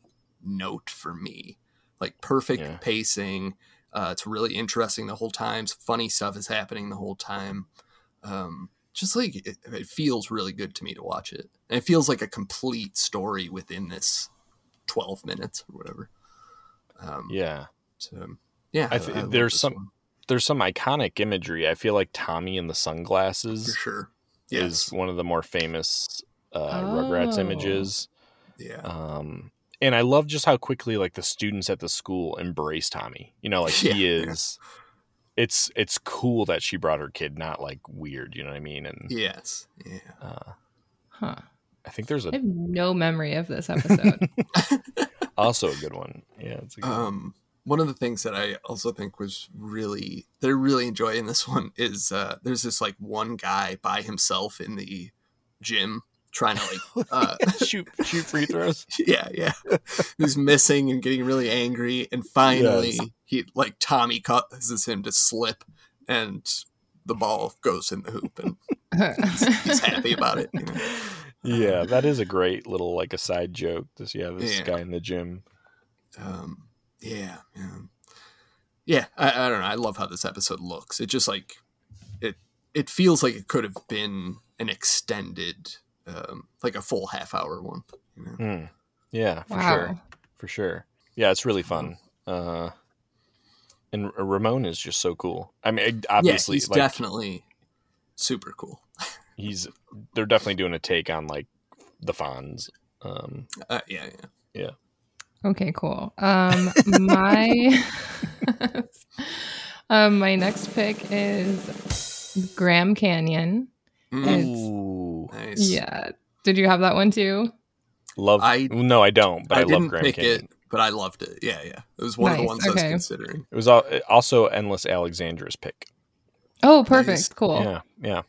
note for me, like perfect Yeah. pacing. Uh, it's really interesting the whole time. Funny stuff is happening the whole time. Um, just like it, it feels really good to me to watch it. And it feels like a complete story within this 12 minutes or whatever. Um, Yeah, So, yeah, I I th- love there's some one. there's some iconic imagery. I feel like Tommy in the sunglasses For sure. is one of the more famous uh, Rugrats Oh. images. Yeah. Um, and I love just how quickly like the students at the school embrace Tommy. You know, like <laughs> he Yeah, yeah. is. It's it's cool that she brought her kid, not like weird. You know what I mean? And Yes. Yeah. uh, Huh. I think there's I a have no memory of this episode. <laughs> <laughs> also a good one. Yeah, it's a good one. Um, one of the things that I also think was really that I really enjoy in this one is uh, there's this like one guy by himself in the gym trying to like <laughs> uh, shoot shoot free throws. <laughs> yeah, yeah. He's missing and getting really angry, and finally Yes. he like Tommy causes him to slip, and the ball goes in the hoop, and he's, he's happy about it. You know? Yeah, that is a great little like a side joke. This yeah, this Yeah. guy in the gym. Um, yeah, yeah, yeah. I, I don't know. I love how this episode looks. It just like it. It feels like it could have been an extended, um, like a full half hour one. You know? Hmm. Yeah, for Wow. sure. For sure. Yeah, it's really fun. Uh and Ramon is just so cool. I mean, obviously yeah, he's like definitely super cool. <laughs> he's they're definitely doing a take on like the Fonz. Um Uh, yeah, yeah. yeah. Okay, cool. Um, my <laughs> um, my next pick is Graham Canyon. It's- Ooh. Nice. yeah. Did you have that one too? Love I- No, I don't, but I, I, love didn't Graham pick Canyon. it, but I loved it. Yeah, yeah. It was one of the Nice, ones I was considering. It was eh, also Endless Alexandra's pick. Oh, perfect. Nice. Cool. Yeah, yeah.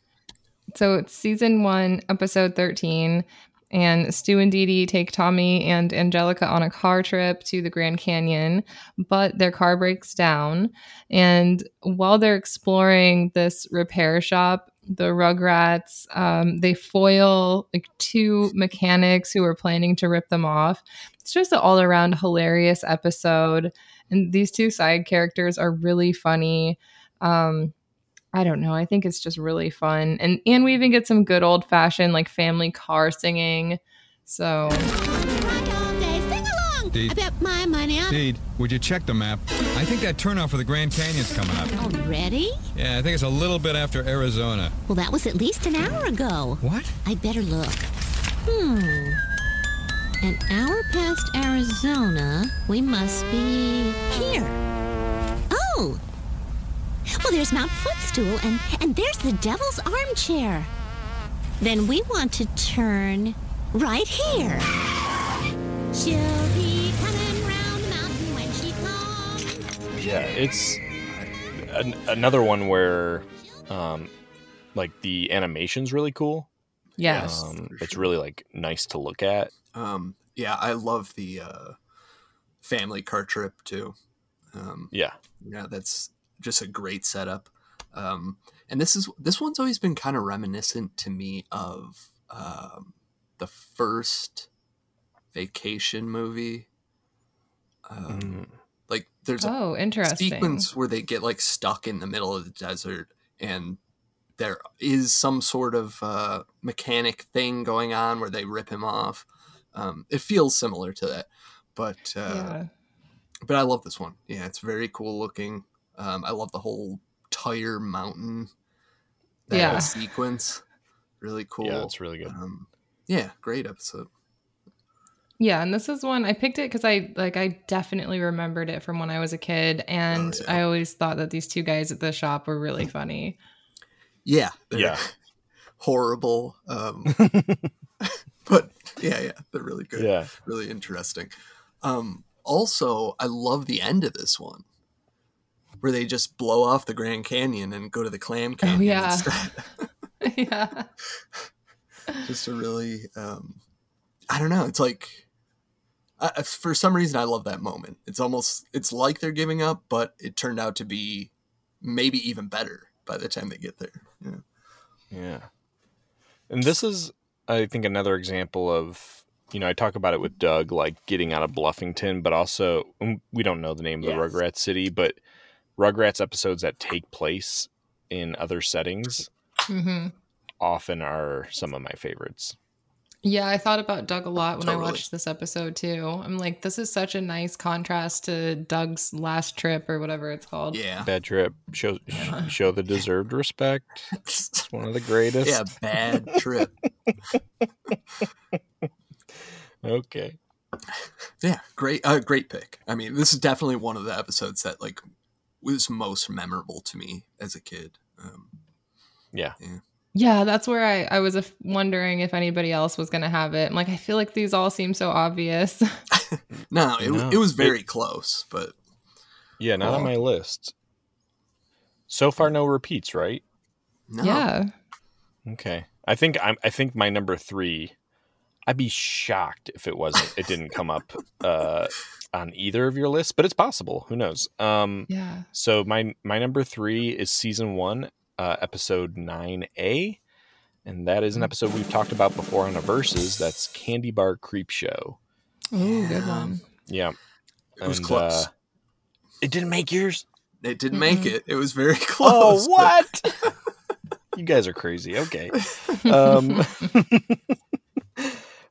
So it's season one, episode 13. And Stu and Didi take Tommy and Angelica on a car trip to the Grand Canyon, but their car breaks down. And while they're exploring this repair shop, the Rugrats um, they foil like two mechanics who are planning to rip them off. It's just an all around hilarious episode, and these two side characters are really funny. Um, I don't know. I think it's just really fun, and and we even get some good old fashioned like family car singing. So Deed, I bet my money on Deed, would you check the map? I think that turnoff for the Grand Canyon's coming up. already. Yeah, I think it's a little bit after Arizona. Well, that was at least an hour ago. What? I'd better look. Hmm. An hour past Arizona, we must be here. Oh! Well, there's Mount Footstool, and, and there's the Devil's Armchair. Then we want to turn right here. She'll be Yeah, it's an, another one where um like the animation's really cool. yes, Um it's really like nice to look at. Um, yeah, I love the uh, family car trip too. Um, Yeah. yeah, that's just a great setup. Um, and this is this one's always been kind of reminiscent to me of um, the first vacation movie. Um, Mm. Like there's a oh, interesting. sequence where they get like stuck in the middle of the desert and there is some sort of uh, mechanic thing going on where they rip him off. Um, it feels similar to that, but uh, yeah. but I love this one. Yeah, it's very cool looking. Um, I love the whole tire mountain that Yeah. sequence. Really cool. Yeah, it's really good. Um, yeah, great episode. Yeah, and this is one I picked it because I like I definitely remembered it from when I was a kid, and Oh, yeah. I always thought that these two guys at the shop were really funny. Yeah, Yeah. <laughs> horrible. Um, <laughs> but yeah, yeah, they're really good. Yeah. really interesting. Um, also, I love the end of this one, where they just blow off the Grand Canyon and go to the Clam Canyon. Oh yeah, instead. <laughs> yeah, just a really, um, I don't know. It's like, I, for some reason, I love that moment. It's almost, it's like they're giving up, but it turned out to be maybe even better by the time they get there. Yeah. Yeah. And this is, I think, another example of, you know, I talk about it with Doug, like getting out of Bluffington, but also, we don't know the name of the Rugrats city, but Rugrats episodes that take place in other settings hmm often are some of my favorites. Yeah. I thought about Doug a lot when I watched this episode too. I'm like, this is such a nice contrast to Doug's last trip or whatever it's called. Yeah. Bad Trip, show, sh- show the deserved respect. It's one of the greatest. Yeah, bad trip. <laughs> Okay. Yeah, great, uh, great pick. I mean, this is definitely one of the episodes that like was most memorable to me as a kid. Um, Yeah. Yeah, that's where I, I was af- wondering if anybody else was going to have it. I'm like, I feel like these all seem so obvious. <laughs> no, it, No, it was it- very close, but Yeah, not on my list. So far, no repeats, right? no. Yeah. Okay. I think I'm. I think my number three. I'd be shocked if it wasn't. It didn't come up uh, on either of your lists, but it's possible. Who knows? Um, Yeah. So my my number three is season one, uh, episode nine A, and that is an episode we've talked about before on a verses. That's Candy Bar Creep Show. Ooh, good one. Yeah, It was close. uh, it didn't make yours. It didn't make it. It was very <laughs> Oh, close. but- what? <laughs> you guys are crazy. Okay. <laughs> Um,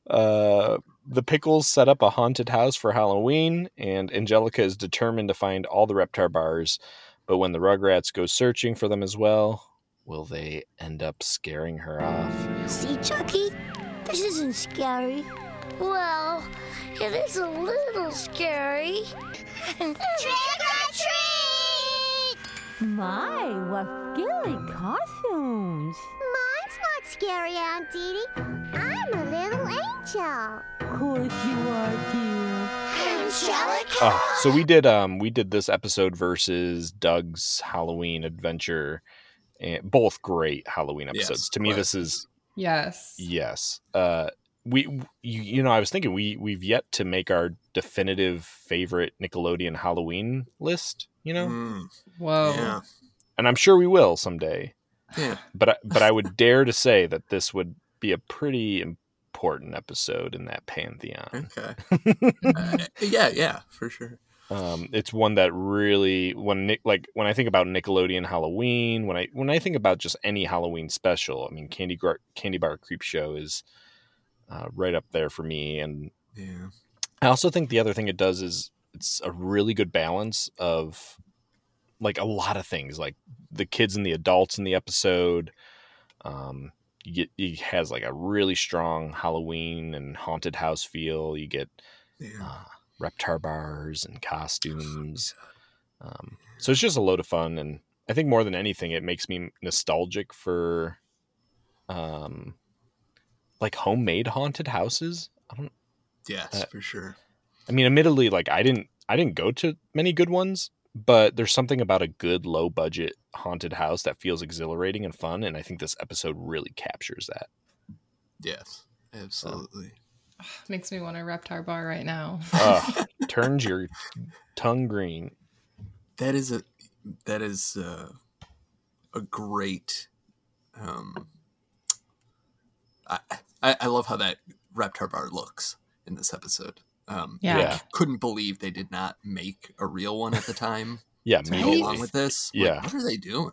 uh, the Pickles set up a haunted house for Halloween, and Angelica is determined to find all the Reptar bars. But when the Rugrats go searching for them as well, will they end up scaring her off? See, Chuckie, this isn't scary. Well, it is a little scary. <laughs> Trick or treat! My, what scary costumes. Mine's not scary, Aunt Didi. I'm a little angel. Of Course you are, dear. Angelica? Ah, so we did um we did this episode versus Doug's Halloween adventure, and both great Halloween Yes, episodes. to me, this is Yes. Yes. Uh we you, you know, I was thinking we we've yet to make our definitive favorite Nickelodeon Halloween list, you know? Mm, Whoa. yeah. And I'm sure we will someday. Yeah. But I, but I would <laughs> dare to say that this would be a pretty important episode in that pantheon. Okay. <laughs> Uh, yeah, yeah, for sure. Um, it's one that really when Nick like when I think about Nickelodeon Halloween, when I when I think about just any Halloween special, I mean Candy Gar- Candy Bar Creep Show is uh, right up there for me. And Yeah. I also think the other thing it does is it's a really good balance of like a lot of things, like the kids and the adults in the episode. Um, you get it has like a really strong Halloween and haunted house feel. You get Yeah. uh, reptar bars and costumes. Um, so it's just a load of fun, and I think more than anything, it makes me nostalgic for, um, like homemade haunted houses. I don't. Yes, Uh, for sure. I mean, admittedly, like I didn't, I didn't go to many good ones, but there's something about a good low budget haunted house that feels exhilarating and fun, and I think this episode really captures that. Yes, absolutely. <sighs> Makes me want a Reptar bar right now. Ugh, <laughs> turns your tongue green. That is a that is uh, a great. Um, I, I I love how that Reptar bar looks in this episode. Um, Yeah. I Yeah. couldn't believe they did not make a real one at the time <laughs> Yeah, to go along with this. Like, Yeah. what are they doing?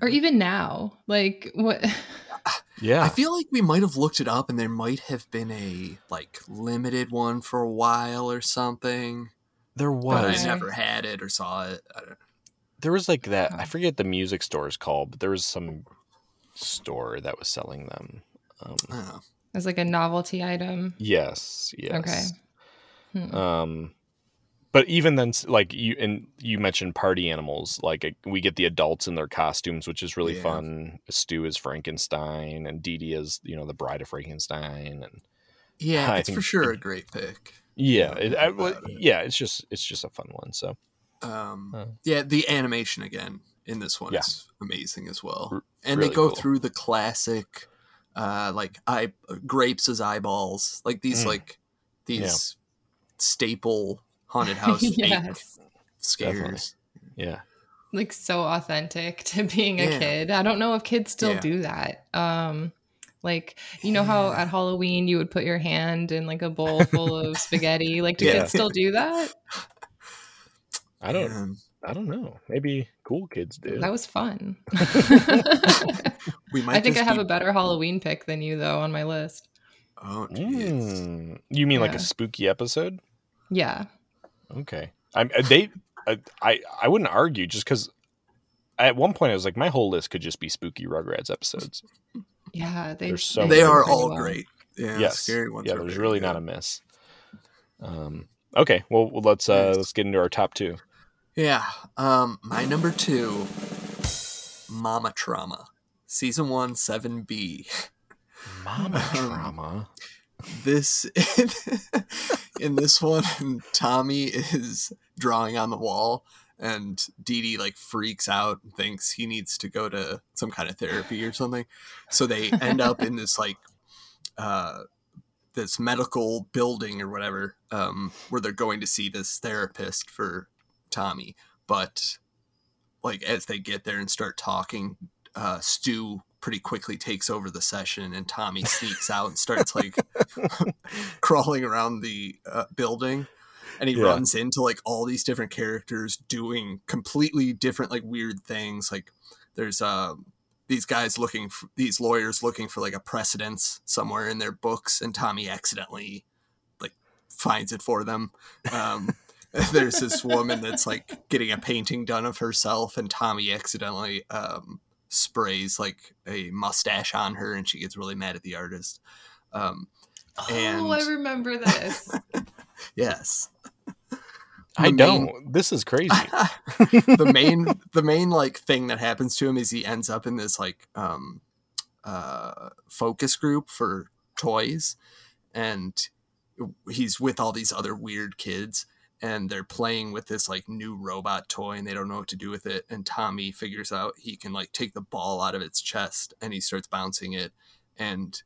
or even now. Like what <laughs> Yeah, I feel like we might have looked it up, and there might have been a like limited one for a while or something. there But was. I never had it or saw it. I don't, there was like that i forget the music store is called but there was some store that was selling them um, I don't as like a novelty item. yes yes Okay. Hmm. um but even then like you and you mentioned party animals like uh, we get the adults in their costumes which is really Yeah. fun stu is frankenstein and Didi is you know the bride of frankenstein and Yeah, <laughs> I it's for sure it- a great pick. yeah it, I, it. yeah it's just it's just a fun one so Um, Uh. yeah, the animation again in this one Yeah. is amazing as well, R- and really they go cool. through the classic, uh, like eye grapes as eyeballs, like these Mm. like these staple haunted <laughs> house yes. scares. yeah Like so authentic <laughs> to being a Yeah. kid. I don't know if kids still Yeah. do that. Um like you know how at Halloween you would put your hand in like a bowl <laughs> full of spaghetti? Like do Yeah. kids still do that? i don't Man, i don't know maybe cool kids do That was fun. we might. I think I have be- a better Halloween pick than you though on my list. Oh. Mm. You mean like a spooky episode? Yeah. Okay. I'm uh, they. Uh, I I wouldn't argue just because. At one point, I was like, my whole list could just be spooky Rugrats episodes. Yeah, they There's so they many They do are all well. great. Yeah, yes. scary ones. yeah, there's very really good. not a miss. Um. Okay. Well, well, let's uh Nice. let's get into our top two. Yeah. Um, my number two, Mama Trauma, season one, seven B. Mama <laughs> Um, trauma. This in <laughs> in this one, Tommy is drawing on the wall, and Didi like freaks out and thinks he needs to go to some kind of therapy or something. So they end up in this like uh this medical building or whatever, um, where they're going to see this therapist for Tommy. But like as they get there and start talking, uh, Stu pretty quickly takes over the session, and Tommy sneaks out and starts like <laughs> <laughs> crawling around the uh, building. And he Yeah. runs into like all these different characters doing completely different, like weird things. Like there's um, these guys looking, for, these lawyers looking for like a precedence somewhere in their books, and Tommy accidentally like finds it for them. Um, <laughs> there's this woman that's like getting a painting done of herself, and Tommy accidentally um, sprays like a mustache on her, and she gets really mad at the artist. Um, and oh, I remember this. <laughs> yes, I The don't. main- This is crazy. <laughs> the main the main like thing that happens to him is he ends up in this like um uh focus group for toys and he's with all these other weird kids and they're playing with this like new robot toy and they don't know what to do with it and Tommy figures out he can like take the ball out of its chest and he starts bouncing it and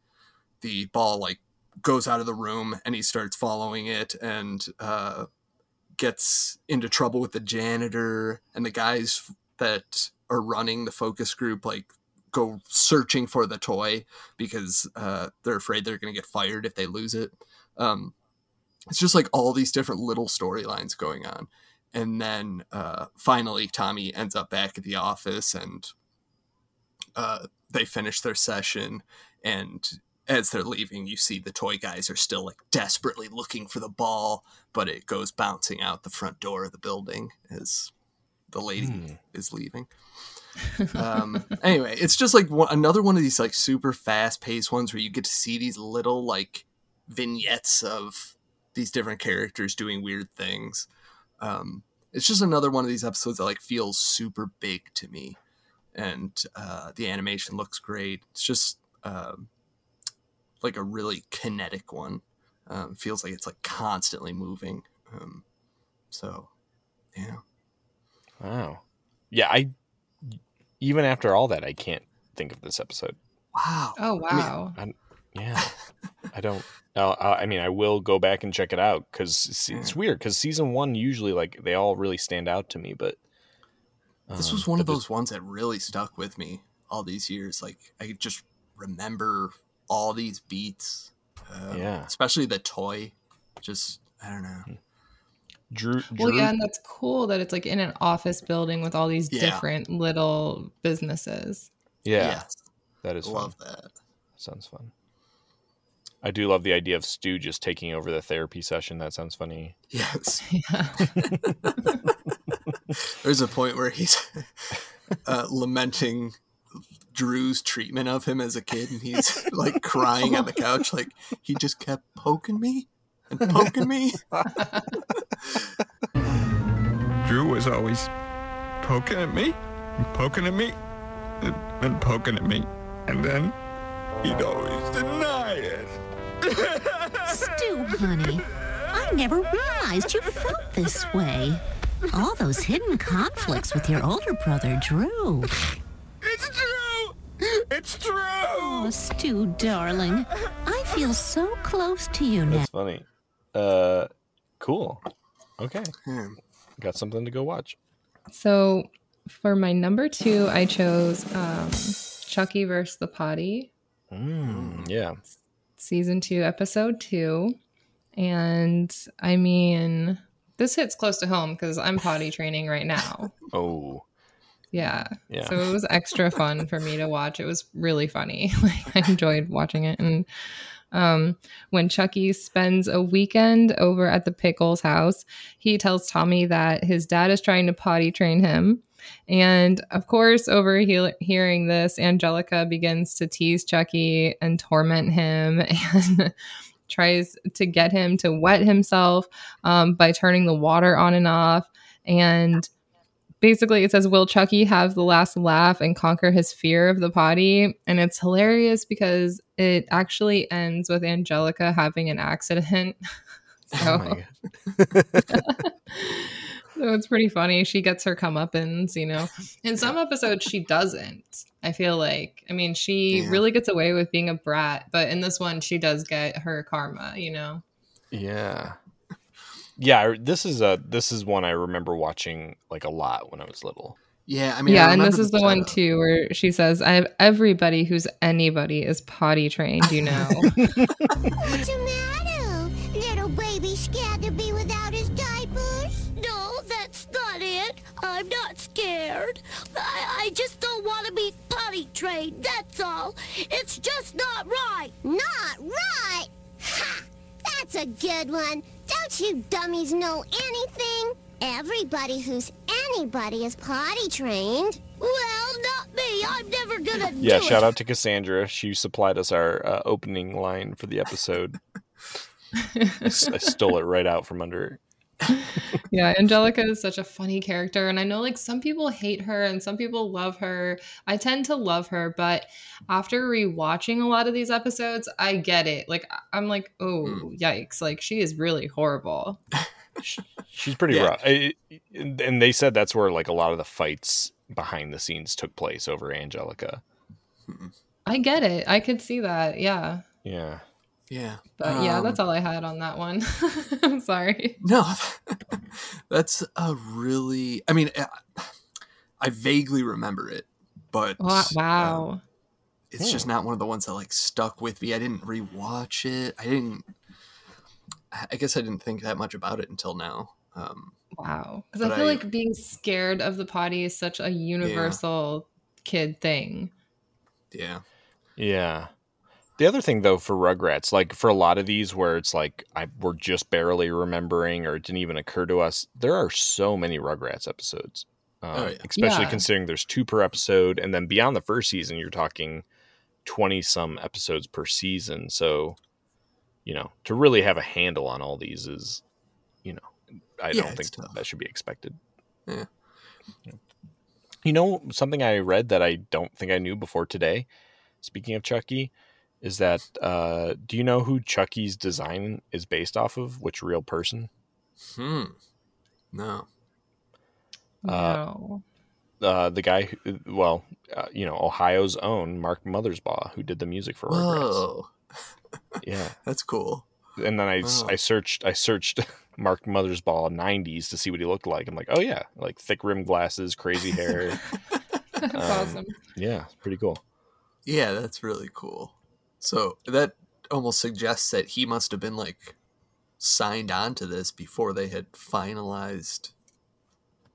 the ball like goes out of the room and he starts following it and uh gets into trouble with the janitor and the guys that are running the focus group like go searching for the toy because uh, they're afraid they're going to get fired if they lose it. Um, it's just like all these different little storylines going on. And then uh, finally tommy ends up back at the office and uh, they finish their session. And as they're leaving you see the toy guys are still like desperately looking for the ball but it goes bouncing out the front door of the building as the lady Hmm. is leaving. Um anyway it's just like one, another one of these like super fast paced ones where you get to see these little like vignettes of these different characters doing weird things um it's just another one of these episodes that like feels super big to me and uh the animation looks great it's just um like a really kinetic one um feels like it's like constantly moving um so yeah Wow. Yeah, I even after all that, I can't think of this episode. wow Oh I mean, wow. I, yeah, I don't. Uh, I mean, I will go back and check it out because it's, it's weird. Because season one usually like they all really stand out to me, but this um, was one of but this- those ones that really stuck with me all these years. Like I just remember all these beats. Um, Yeah. especially the toy. Just I don't know. Drew. Well, yeah, and that's cool that it's like in an office building with all these Yeah. different little businesses. yeah, Yes, that is fun. love that. Sounds fun. I do love the idea of Stu just taking over the therapy session. That sounds funny. Yes, <laughs> Yeah. there's a point where he's uh, lamenting Drew's treatment of him as a kid, and he's like crying on the couch, like he just kept poking me and poking me. <laughs> Drew was always poking at me, and poking at me, and, and poking at me. And then he'd always deny it. Stu, honey, I never realized you felt this way. All those hidden conflicts with your older brother, Drew. It's true! It's true! Oh, Stu, darling, I feel so close to you now. That's funny. Uh, cool. Okay, Hmm. got something to go watch. So for my number two, I chose um, Chuckie versus the Potty, Mm, yeah. Season two, episode two. And I mean, this hits close to home because I'm potty training right now. <laughs> Oh, Yeah. Yeah. So it was extra fun for me to watch. It was really funny. <laughs> Like I enjoyed watching it. And um, when Chuckie spends a weekend over at the Pickles house, he tells Tommy that his dad is trying to potty train him. And of course, overhearing this, Angelica begins to tease Chuckie and torment him <laughs> and tries to get him to wet himself um, by turning the water on and off. And basically it says will chuckie have the last laugh and conquer his fear of the potty and it's hilarious because it actually ends with angelica having an accident <laughs> Oh so my God. <laughs> So it's pretty funny. She gets her comeuppance, you know. <laughs> In some episodes, she doesn't. I feel like. I mean, she Yeah. really gets away with being a brat, but in this one, she does get her karma, you know. Yeah. Yeah, this is a this is one I remember watching like a lot when I was little. Yeah, I mean, I yeah, and this remember is the the- one too where she says, "I have everybody who's anybody is potty trained." You know. <laughs> What's the matter? Little baby scared I'm not scared. I, I just don't want to be potty trained, that's all. It's just not right. Not right? Ha! That's a good one. Don't you dummies know anything? Everybody who's anybody is potty trained. Well, not me. I'm never gonna <laughs> Yeah, do shout it. out to Cassandra. She supplied us our uh, opening line for the episode. <laughs> I stole it right out from under. <laughs> yeah, Angelica is such a funny character. And I know like some people hate her and some people love her. I tend to love her, but after rewatching a lot of these episodes, I get it. Like I- I'm like, oh hmm. yikes. Like she is really horrible. She's pretty Yeah. rough. I- and and they said that's where like a lot of the fights behind the scenes took place over Angelica. Hmm. I get it. I could see that. Yeah. Yeah. Yeah. But yeah, Um, that's all I had on that one. <laughs> I'm sorry. No, <laughs> that's a really. I mean, I- I vaguely remember it, but Wa- um, Wow. it's just not one of the ones that like stuck with me. I didn't rewatch it. I didn't. I guess I didn't think that much about it until now. Um, Wow. Because I feel I- like being scared of the potty is such a universal kid thing. yeah. Yeah. The other thing though for Rugrats, like for a lot of these where it's like I we're just barely remembering or it didn't even occur to us, there are so many Rugrats episodes. Um, Oh, yeah. Especially Yeah. considering there's two per episode, and then beyond the first season, you're talking twenty some episodes per season. So, you know, to really have a handle on all these is, you know, I Yeah, don't think tough. that should be expected. Yeah. You know, something I read that I don't think I knew before today, speaking of Chuckie, is that uh, do you know who Chuckie's design is based off of? Which real person? Hmm. No. Uh, No. Uh, the guy, who, well, uh, you know, Ohio's own Mark Mothersbaugh, who did the music for Rugrats. Whoa. <laughs> Yeah, That's cool. and then I, s- Wow. I searched I searched <laughs> Mark Mothersbaugh '90s to see what he looked like. I'm like, oh yeah, like thick rim glasses, crazy hair. <laughs> That's Um, awesome. Yeah, pretty cool. Yeah, that's really cool. So that almost suggests that he must have been like signed on to this before they had finalized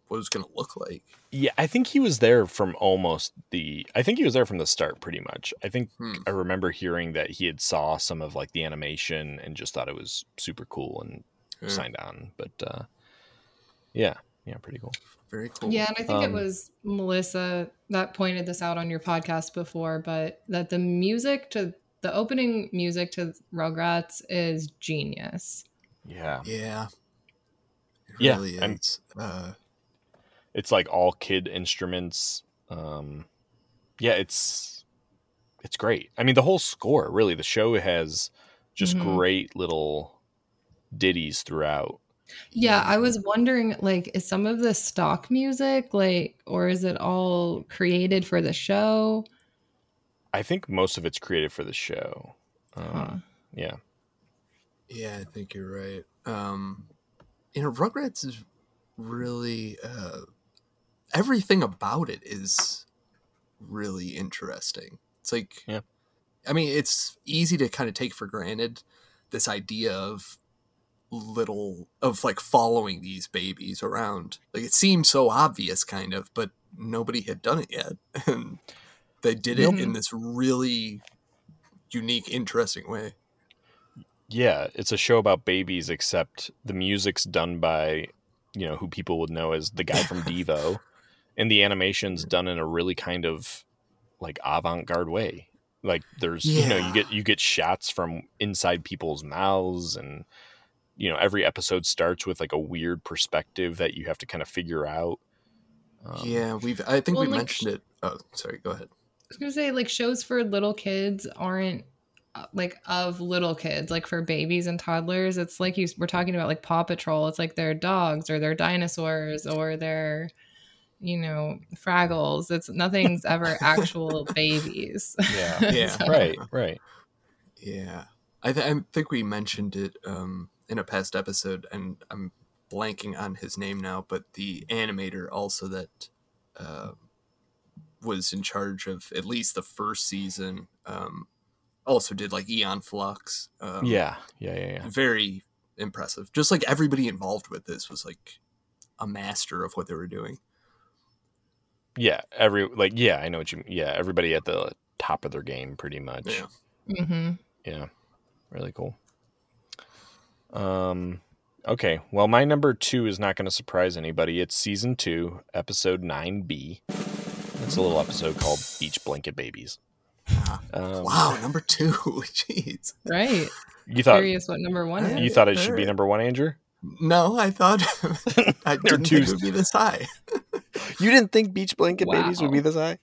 what it was going to look like. Yeah, I think he was there from almost the. I think he was there from the start, pretty much. I think Hmm. I remember hearing that he had saw some of like the animation and just thought it was super cool and Yeah. signed on. But uh, yeah, yeah, pretty cool. Very cool. Yeah, and I think it Um, was Melissa that pointed this out on your podcast before, but that the music to the opening music to Rugrats is genius. Yeah, Yeah. It Yeah, really I'm- is. Uh, it's like all kid instruments. Um, yeah, it's it's great. I mean, the whole score really. The show has just Mhm. great little ditties throughout. Yeah, I was wondering like is some of the stock music like or is it all created for the show? I think most of it's created for the show. Um, Huh. Yeah. yeah, I think you're right. Um, you know, Rugrats is really uh, everything about it is really interesting. It's like, Yeah. I mean, it's easy to kind of take for granted this idea of little of like following these babies around. Like it seems so obvious, kind of, but nobody had done it yet, <laughs> and they did it Nope. in this really unique, interesting way. Yeah, it's a show about babies, except the music's done by, you know, who people would know as the guy from <laughs> Devo, and the animation's done in a really kind of like avant-garde way. Like there's, you know, you get you get shots from inside people's mouths, and you know, every episode starts with like a weird perspective that you have to kind of figure out. Um, yeah, we've. I think Well, we like, mentioned it. Oh, sorry. Go ahead. I was gonna say like shows for little kids aren't uh, like of little kids, like for babies and toddlers. It's like you we're talking about like Paw Patrol. It's like their dogs or their dinosaurs or their you know Fraggles. It's nothing's ever <laughs> actual babies. Yeah. <laughs> Yeah. So- Right, right. Yeah, I, th- I think we mentioned it um, in a past episode, and I'm blanking on his name now. But the animator also that uh, was in charge of at least the first season um, also did like Aeon Flux. Um, yeah, yeah, yeah, yeah. very impressive. Just like everybody involved with this was like a master of what they were doing. Yeah, every like yeah, I know what you mean. yeah, everybody at the top of their game pretty much. Yeah. hmm Yeah. Really cool. Um okay, well my number 2 is not going to surprise anybody. It's season 2, episode 9B. It's a little episode called Beach Blanket Babies. Um, Wow, number two. <laughs> Jeez. Right. You thought Curious what number one is. you thought it should be number 1, Andrew? No, I thought <laughs> I didn't think it would be this high. <laughs> You didn't think Beach Blanket Babies would be this high?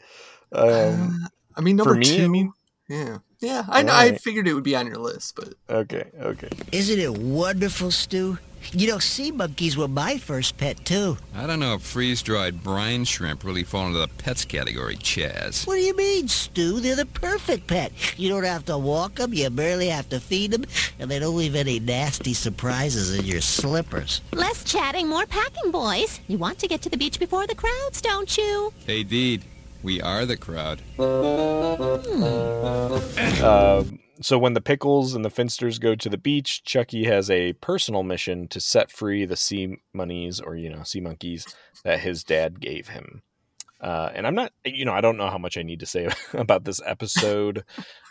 Um I mean, number for me, two. I mean, yeah, yeah. I, I figured it would be on your list, but okay, okay. Isn't it wonderful, Stu? You know, sea monkeys were my first pet, too. I don't know if freeze-dried brine shrimp really fall into the pets category, Chas. What do you mean, Stu? They're the perfect pet. You don't have to walk them, you barely have to feed them, and they don't leave any nasty surprises in your slippers. Less chatting, more packing, boys. You want to get to the beach before the crowds, don't you? Hey, Deed, we are the crowd. Um, so when the Pickles and the Finsters go to the beach, Chuckie has a personal mission to set free the sea monies or you know sea monkeys that his dad gave him. Uh, and I'm not, you know, I don't know how much I need to say <laughs> about this episode.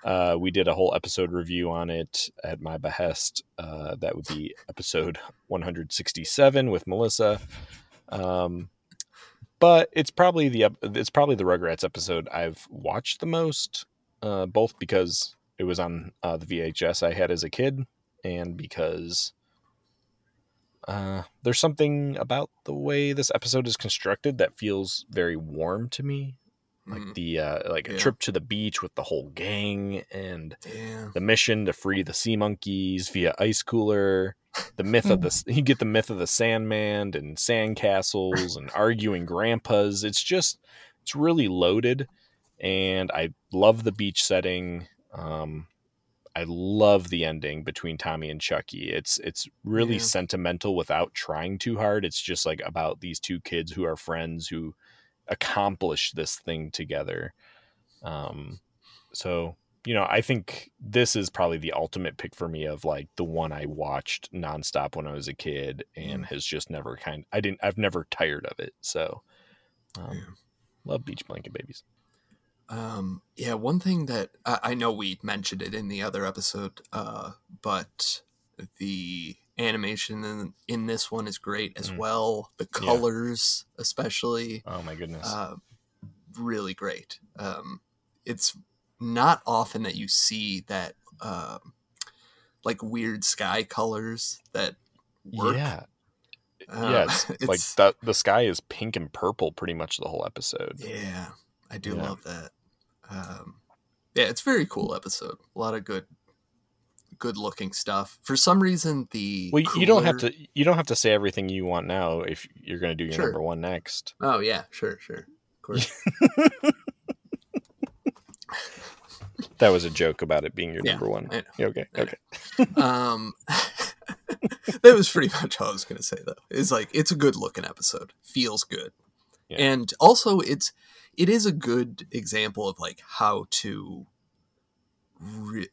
Uh, we did a whole episode review on it at my behest. Uh, that would be episode 167 with Melissa. Um, but it's probably the it's probably the Rugrats episode I've watched the most, uh, both because it was on uh, the VHS I had as a kid, and because uh, there's something about the way this episode is constructed that feels very warm to me. Like the uh, like a Yeah. trip to the beach with the whole gang and Yeah. the mission to free the sea monkeys via ice cooler. The myth of the you get the myth of the Sandman and sandcastles and arguing grandpas. It's just it's really loaded, and I love the beach setting. Um, I love the ending between Tommy and Chuckie. It's it's really Yeah. sentimental without trying too hard. It's just like about these two kids who are friends who accomplish this thing together. Um, so you know, I think this is probably the ultimate pick for me of like the one I watched nonstop when I was a kid and has just never kind. I didn't. I've never tired of it. So, um, love Beach Blanket Babies. Um, yeah, one thing that I, I know we mentioned it in the other episode, uh, but the animation in, in this one is great as well. The Yeah. colors, especially, Oh my goodness. uh, really great. Um, it's not often that you see that, um, like weird sky colors that work. Yeah. Uh, yeah, it's, <laughs> like the the sky is pink and purple pretty much the whole episode. Yeah, I do Yeah. love that. Um, yeah, it's a very cool episode. A lot of good, good looking stuff. For some reason, the Well, you don't have to you don't have to say everything you want now if you're going to do your Sure. number one next. Oh yeah, sure, sure, of course. <laughs> That was a joke about it being your Yeah, number one. Okay, okay. um, <laughs> that was pretty much all I was gonna say though. It's like it's a good looking episode. Feels good, Yeah. and also it's it is a good example of like how to re-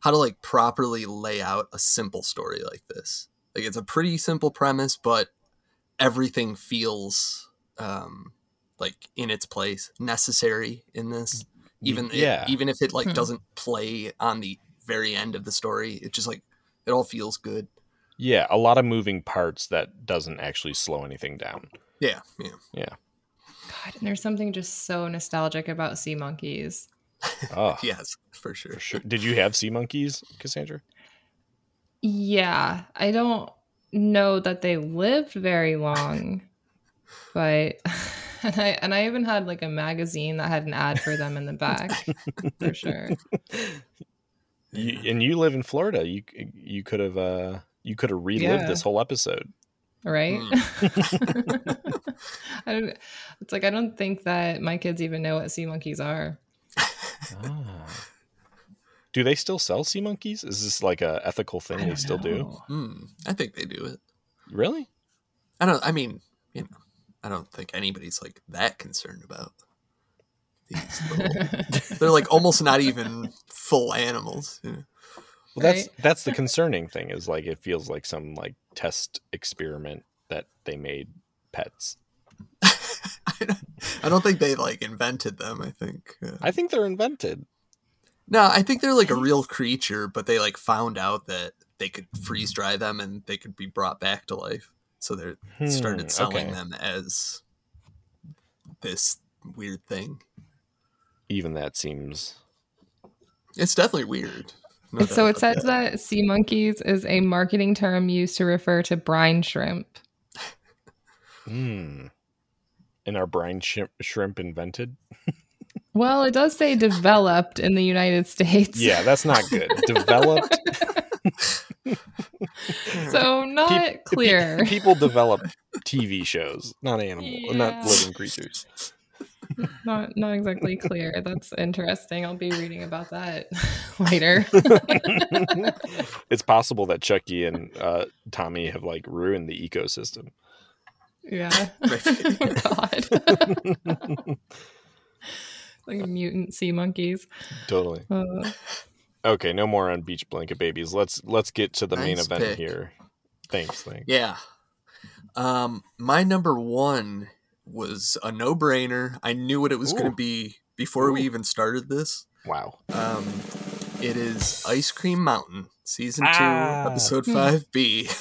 how to like properly lay out a simple story like this. Like it's a pretty simple premise, but everything feels um like in its place, necessary in this. Even it- yeah. even if it like Hmm. doesn't play on the very end of the story, it just like it all feels good. Yeah, a lot of moving parts that doesn't actually slow anything down. Yeah, yeah. Yeah. God, and there's something just so nostalgic about sea monkeys. Oh, <laughs> Yes, for sure. for sure. Did you have sea monkeys, Cassandra? Yeah, I don't know that they lived very long, but <laughs> <laughs> and I and I even had like a magazine that had an ad for them in the back <laughs> for sure. You, and you live in Florida. You you could have uh you could have relived Yeah. this whole episode. right? Mm. <laughs> I don't. It's like I don't think that my kids even know what sea monkeys are. Do they still sell sea monkeys? Is this like a ethical thing they still do? Hmm, I think they do it. Really? I don't. I mean, you know, I don't think anybody's like that concerned about these. <laughs> Little, they're like almost not even full animals. You know? Well, that's that's the concerning thing. Is like it feels like some like test experiment that they made pets. <laughs> I don't think they like invented them. I think. Uh, I think they're invented. no, I think they're like a real creature, but they like found out that they could freeze dry them and they could be brought back to life. So they Hmm, started selling okay. them as this weird thing. Even that seems. It's definitely weird. No so it says that sea monkeys is a marketing term used to refer to brine shrimp. Hmm. And are brine shrimp, shrimp invented? Well, it does say developed in the United States. Yeah, that's not good. Developed. <laughs> <laughs> <laughs> so not Pe- pe- clear. people develop TV shows, not animal, not living creatures. not not exactly clear. That's interesting. I'll be reading about that <laughs> later. <laughs> it's possible that Chuckie and uh, Tommy have like ruined the ecosystem. yeah. God. like mutant sea monkeys. Totally. Uh, Okay, no more on beach blanket babies. Let's let's get to the main event pick. here. Thanks, thanks. Yeah. Um, my number one was a no brainer. I knew what it was going to be before we even started this. Wow. Um, it is Ice Cream Mountain, season two, Ah. episode Hmm. five B. <laughs>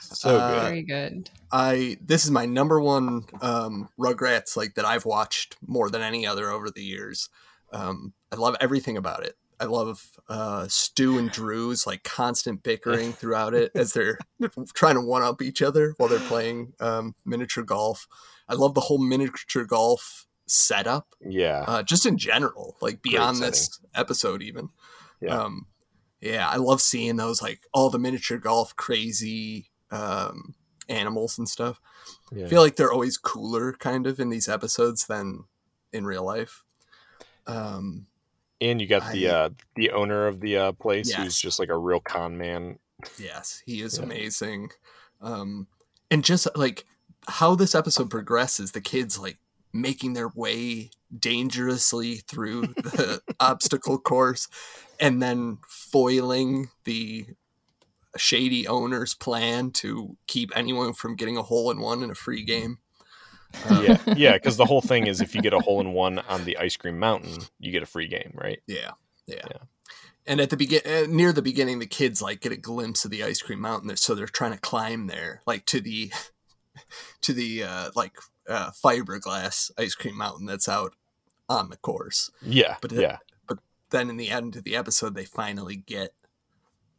So Uh, good. very good. I this is my number one um, Rugrats like that I've watched more than any other over the years. Um, I love everything about it. I love uh, Stu and Drew's like constant bickering throughout it as they're <laughs> trying to one up each other while they're playing um, miniature golf. I love the whole miniature golf setup, Yeah. uh, just in general, like beyond this episode even. Yeah. Um, yeah, I love seeing those like all the miniature golf crazy um, animals and stuff. Yeah. I feel like they're always cooler kind of in these episodes than in real life. Um, and you got the I- uh the owner of the uh place who's just like a real con man. yes, he is Yeah. amazing. Um, and just like how this episode progresses, the kids like making their way dangerously through the <laughs> obstacle course and then foiling the shady owner's plan to keep anyone from getting a hole in one in a free game. Um, Yeah, yeah, because the whole thing is if you get a hole in one on the ice cream mountain, you get a free game, right? Yeah, yeah. And at the begin, uh, near the beginning, the kids like get a glimpse of the ice cream mountain, so they're trying to climb there, like to the, <laughs> to the uh, like uh, fiberglass ice cream mountain that's out on the course. Yeah, But yeah. but then in the end of the episode, they finally get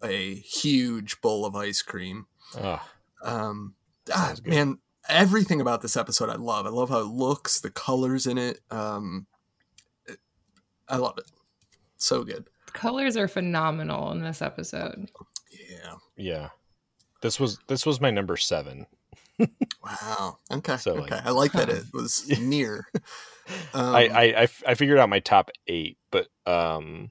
a huge bowl of ice cream. Oh, Um, ah, man, everything about this episode I love. I love how it looks, the colors in it. Um, it- I love it. So good. Colors are phenomenal in this episode. Yeah. yeah. This was this was my number seven. <laughs> Wow. Okay. So, like- okay. I like that it <laughs> was near. <laughs> Um, I figured out my top eight, but um,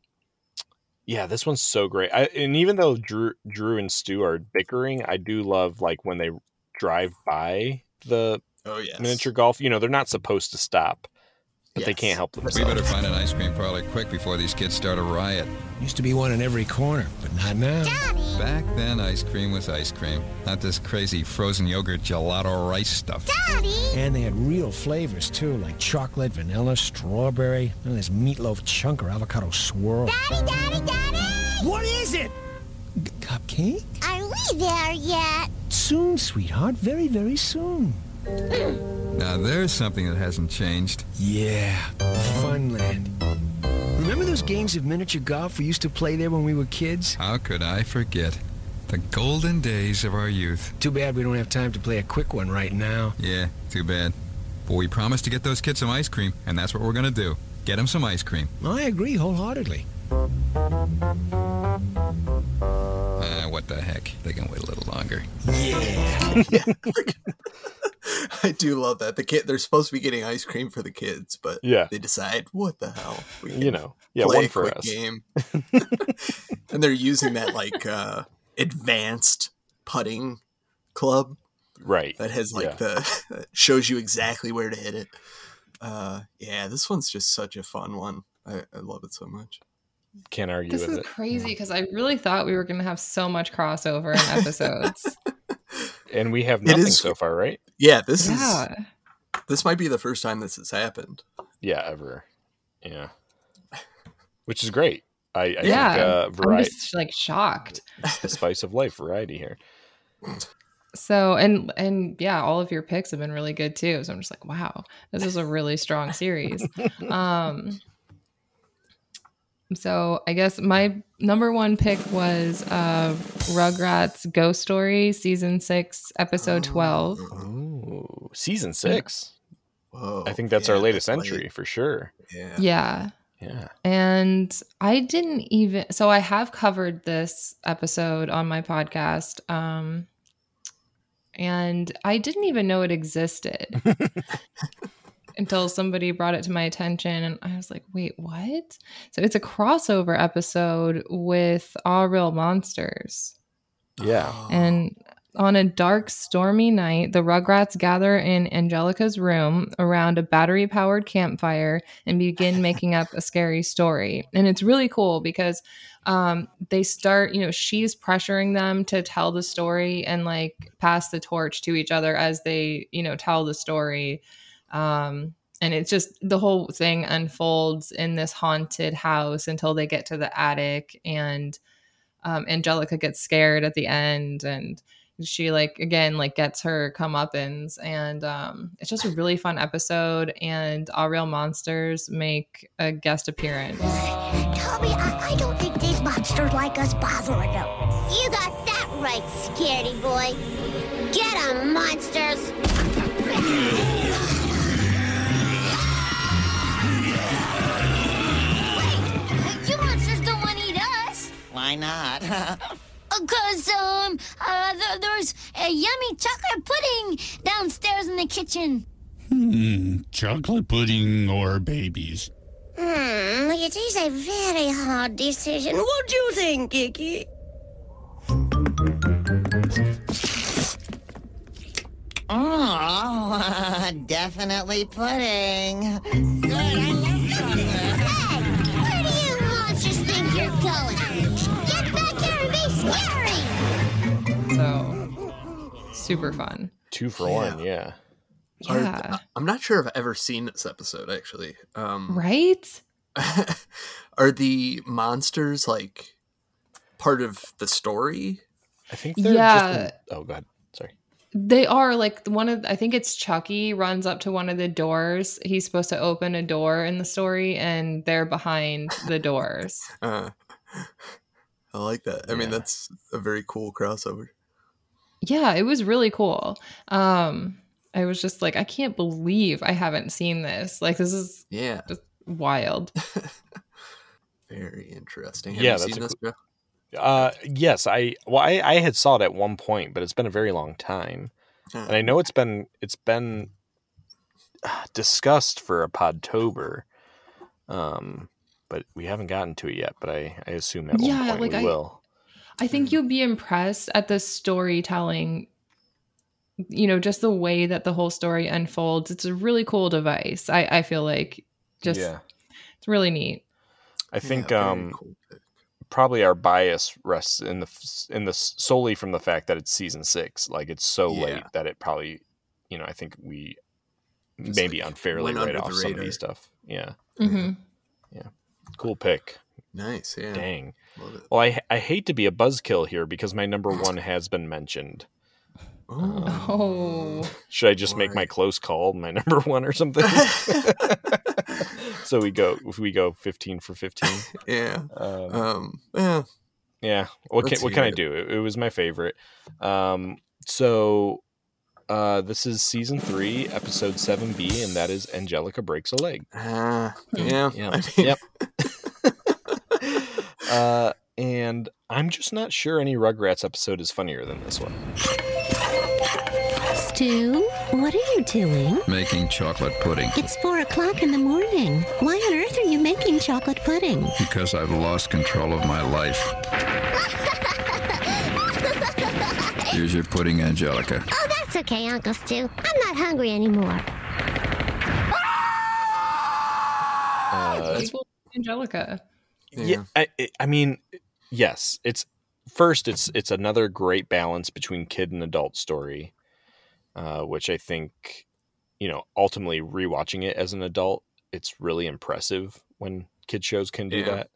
yeah, this one's so great. I, and even though Drew, Drew and Stu are bickering, I do love like when they drive by the oh yes. miniature golf. You know, they're not supposed to stop, but they can't help themselves. We better find an ice cream parlor quick before these kids start a riot. Used to be one in every corner, but not now. Back then, ice cream was ice cream, not this crazy frozen yogurt gelato rice stuff. Daddy. And they had real flavors too, like chocolate, vanilla, strawberry, and this meatloaf chunk or avocado swirl. Daddy, Daddy, Daddy! What is it? G- cupcake? Are we there yet? soon, sweetheart. Very, very soon. Now there's something that hasn't changed. Yeah, Funland. Remember those games of miniature golf we used to play there when we were kids? How could I forget? The golden days of our youth. Too bad we don't have time to play a quick one right now. Yeah, too bad. But we promised to get those kids some ice cream, and that's what we're going to do. Get them some ice cream. I agree wholeheartedly. Ah, uh, what the heck? They can yeah. <laughs> I do love that. The kid they're supposed to be getting ice cream for the kids, but Yeah. they decide, what the hell? We You know, yeah, play one a for quick us. game. <laughs> <laughs> and they're using that like uh advanced putting club Right. that has like Yeah. the shows you exactly where to hit it. Uh yeah, this one's just such a fun one. I, I love it so much. Can't argue This with is it. crazy because I really thought we were going to have so much crossover in episodes. <laughs> And we have nothing is- so far, right? Yeah, this Yeah. is this might be the first time this has happened. Yeah, ever. Yeah. Which is great. I, I yeah. think uh, I'm variety, just like shocked. the spice of life, variety here. So and and yeah, all of your picks have been really good too. So I'm just like, wow, this is a really strong series. <laughs> Um so I guess my number one pick was uh Rugrats Ghost Story season six, episode twelve. Ooh, season six. Whoa. I think that's our latest that's entry late. for sure. Yeah. Yeah. Yeah. And I didn't even so I have covered this episode on my podcast. Um and I didn't even know it existed <laughs> <laughs> until somebody brought it to my attention and I was like, "Wait, what?" So it's a crossover episode with Aaahh!!! Real Monsters. Yeah. And on a dark, stormy night, the Rugrats gather in Angelica's room around a battery powered campfire and begin <laughs> making up a scary story. And it's really cool because um, they start, you know, she's pressuring them to tell the story and like pass the torch to each other as they, you know, tell the story. Um, and it's just the whole thing unfolds in this haunted house until they get to the attic and um, Angelica gets scared at the end and she like again like gets her comeuppance and um, it's just a really fun episode and Aaahh!!! Real Monsters make a guest appearance Tommy, I, I don't think these monsters like us bothering them. You got that right, scaredy boy. Get 'em, monsters. Why not? <laughs> Because, um, uh, th- there's a yummy chocolate pudding downstairs in the kitchen. Hmm, chocolate pudding or babies? Hmm, it is a very hard decision. What do you think, Kiki? Oh, <laughs> definitely pudding. Good, I love chocolate. Where do you monsters think you're going? Super fun Two for one, yeah. Are- yeah I'm not sure if I've ever seen this episode actually. Um right <laughs> are the monsters like part of the story? I think they're Yeah. just. In, oh, go ahead. Sorry. They are like one of I think it's Chuckie runs up to one of the doors. He's supposed to open a door in the story and they're behind the doors. <laughs> Uh, I like that. I mean, that's a very cool crossover. Yeah, it was really cool. Um I was just like I can't believe I haven't seen this. Like this is Yeah, just wild. <laughs> very interesting. Have Yeah, you that's seen a this, bro? Uh, yes, I well, I, I had saw it at one point, but it's been a very long time, and I know it's been it's been uh, discussed for a Podtober, um, but we haven't gotten to it yet. But I I assume at Yeah, one point like we I- will. I think you'll be impressed at the storytelling. You know, just the way that the whole story unfolds. It's a really cool device. I, I feel like just yeah, it's really neat. I think very um cool probably our bias rests in the in the solely from the fact that it's season six. Like it's so late that it probably, you know, I think we Just, maybe like, unfairly went write off some of these stuff. Yeah, hmm cool pick. Nice, yeah. Dang. Love it. Well, I I hate to be a buzzkill here because my number one has been mentioned. Oh. Oh, Should I just make my close call my <laughs> number one or something? <laughs> so we go we go fifteen for fifteen. <laughs> yeah. Um, Um. Yeah. yeah. What can let's what can I do? It, it was my favorite. Um. So. Uh, this is season three, episode seven B, and that is Angelica breaks a leg. Ah. yeah. Yeah. I mean, Yep. Uh, and I'm just not sure any Rugrats episode is funnier than this one. Stu, what are you doing? Making chocolate pudding. It's four o'clock in the morning. Why on earth are you making chocolate pudding? Because I've lost control of my life. <laughs> Here's your pudding, Angelica. Oh, that's okay, Uncle Stu. I'm not hungry anymore. Uh, That's Angelica. Yeah, I, I- I mean, yes, it's first. It's it's another great balance between kid and adult story, uh, which I think, you know, ultimately rewatching it as an adult, it's really impressive when kid shows can do Yeah. that.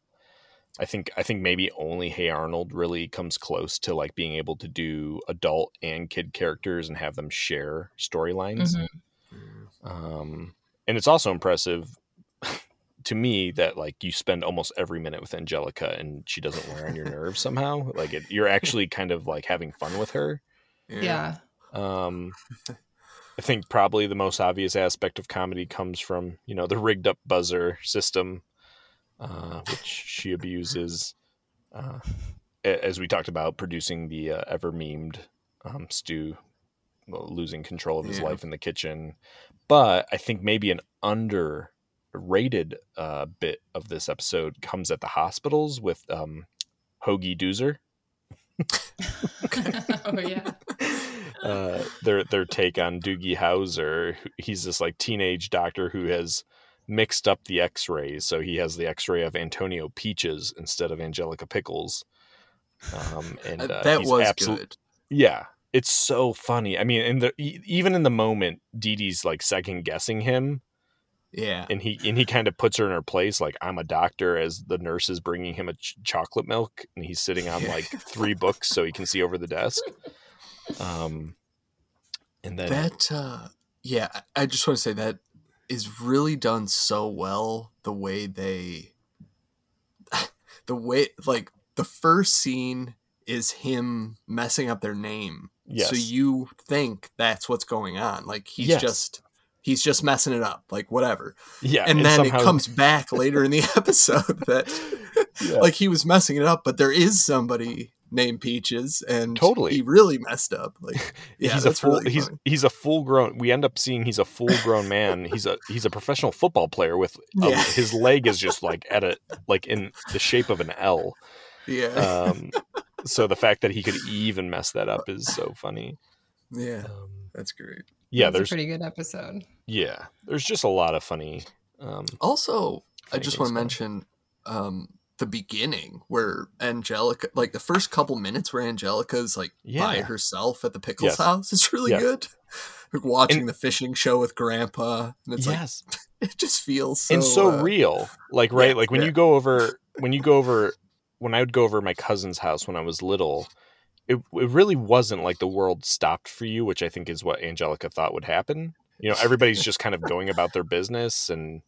I think I think maybe only Hey Arnold really comes close to like being able to do adult and kid characters and have them share storylines. Mhm. Um, and it's also impressive to me that like you spend almost every minute with Angelica and she doesn't wear on your nerves somehow. Like it, you're <laughs> actually kind of like having fun with her. Yeah. Um, <laughs> I think probably the most obvious aspect of comedy comes from you know the rigged up buzzer system, uh, which she abuses. Uh, as we talked about, producing the uh, ever memed um, Stu losing control of his Yeah. life in the kitchen. But I think maybe an underrated uh, bit of this episode comes at the hospitals with um, Hoagie Doozer. <laughs> oh yeah. <laughs> uh, their their take on Doogie Howser. He's this like teenage doctor who has mixed up the X-rays, so he has the X-ray of Antonio Peaches instead of Angelica Pickles. Um, <laughs> and Uh, uh, that was absolute- good. Yeah, it's so funny. I mean, in the e- even in the moment, Didi's like second guessing him. Yeah. And he and he kind of puts her in her place, like I'm a doctor, as the nurse is bringing him a ch- chocolate milk, and he's sitting on like three books so he can see over the desk. Um, and then that uh yeah I- just want to say that is really done so well the way they <laughs> the way like the first scene is him messing up their name Yes. so you think that's what's going on like he's Yes. just he's just messing it up like whatever. Yeah, and, and then somehow- it comes back later in the <laughs> episode that <laughs> like he was messing it up but there is somebody named peaches and Totally. he really messed up like <laughs> yeah he's a full really he's he's a full grown we end up seeing he's a full grown man. He's a he's a professional football player with a, Yeah. his leg is just like at a like in the shape of an l. Yeah. Um so the fact that he could even mess that up is so funny. Yeah, that's great. Yeah That's a there's pretty good episode. yeah there's just a lot of funny um Also, I just want to mention um, the beginning where Angelica, like the first couple minutes where Angelica's like by herself at the Pickles Yes. house. It's really Yeah. good. Like watching the fishing show with Grandpa, and it's Yes. like <laughs> it just feels so, and so uh, real like right yeah, like when yeah. you go over when you go over when i would go over my cousin's house when i was little it, it really wasn't like the world stopped for you which i think is what angelica thought would happen you know everybody's just kind of going about their business and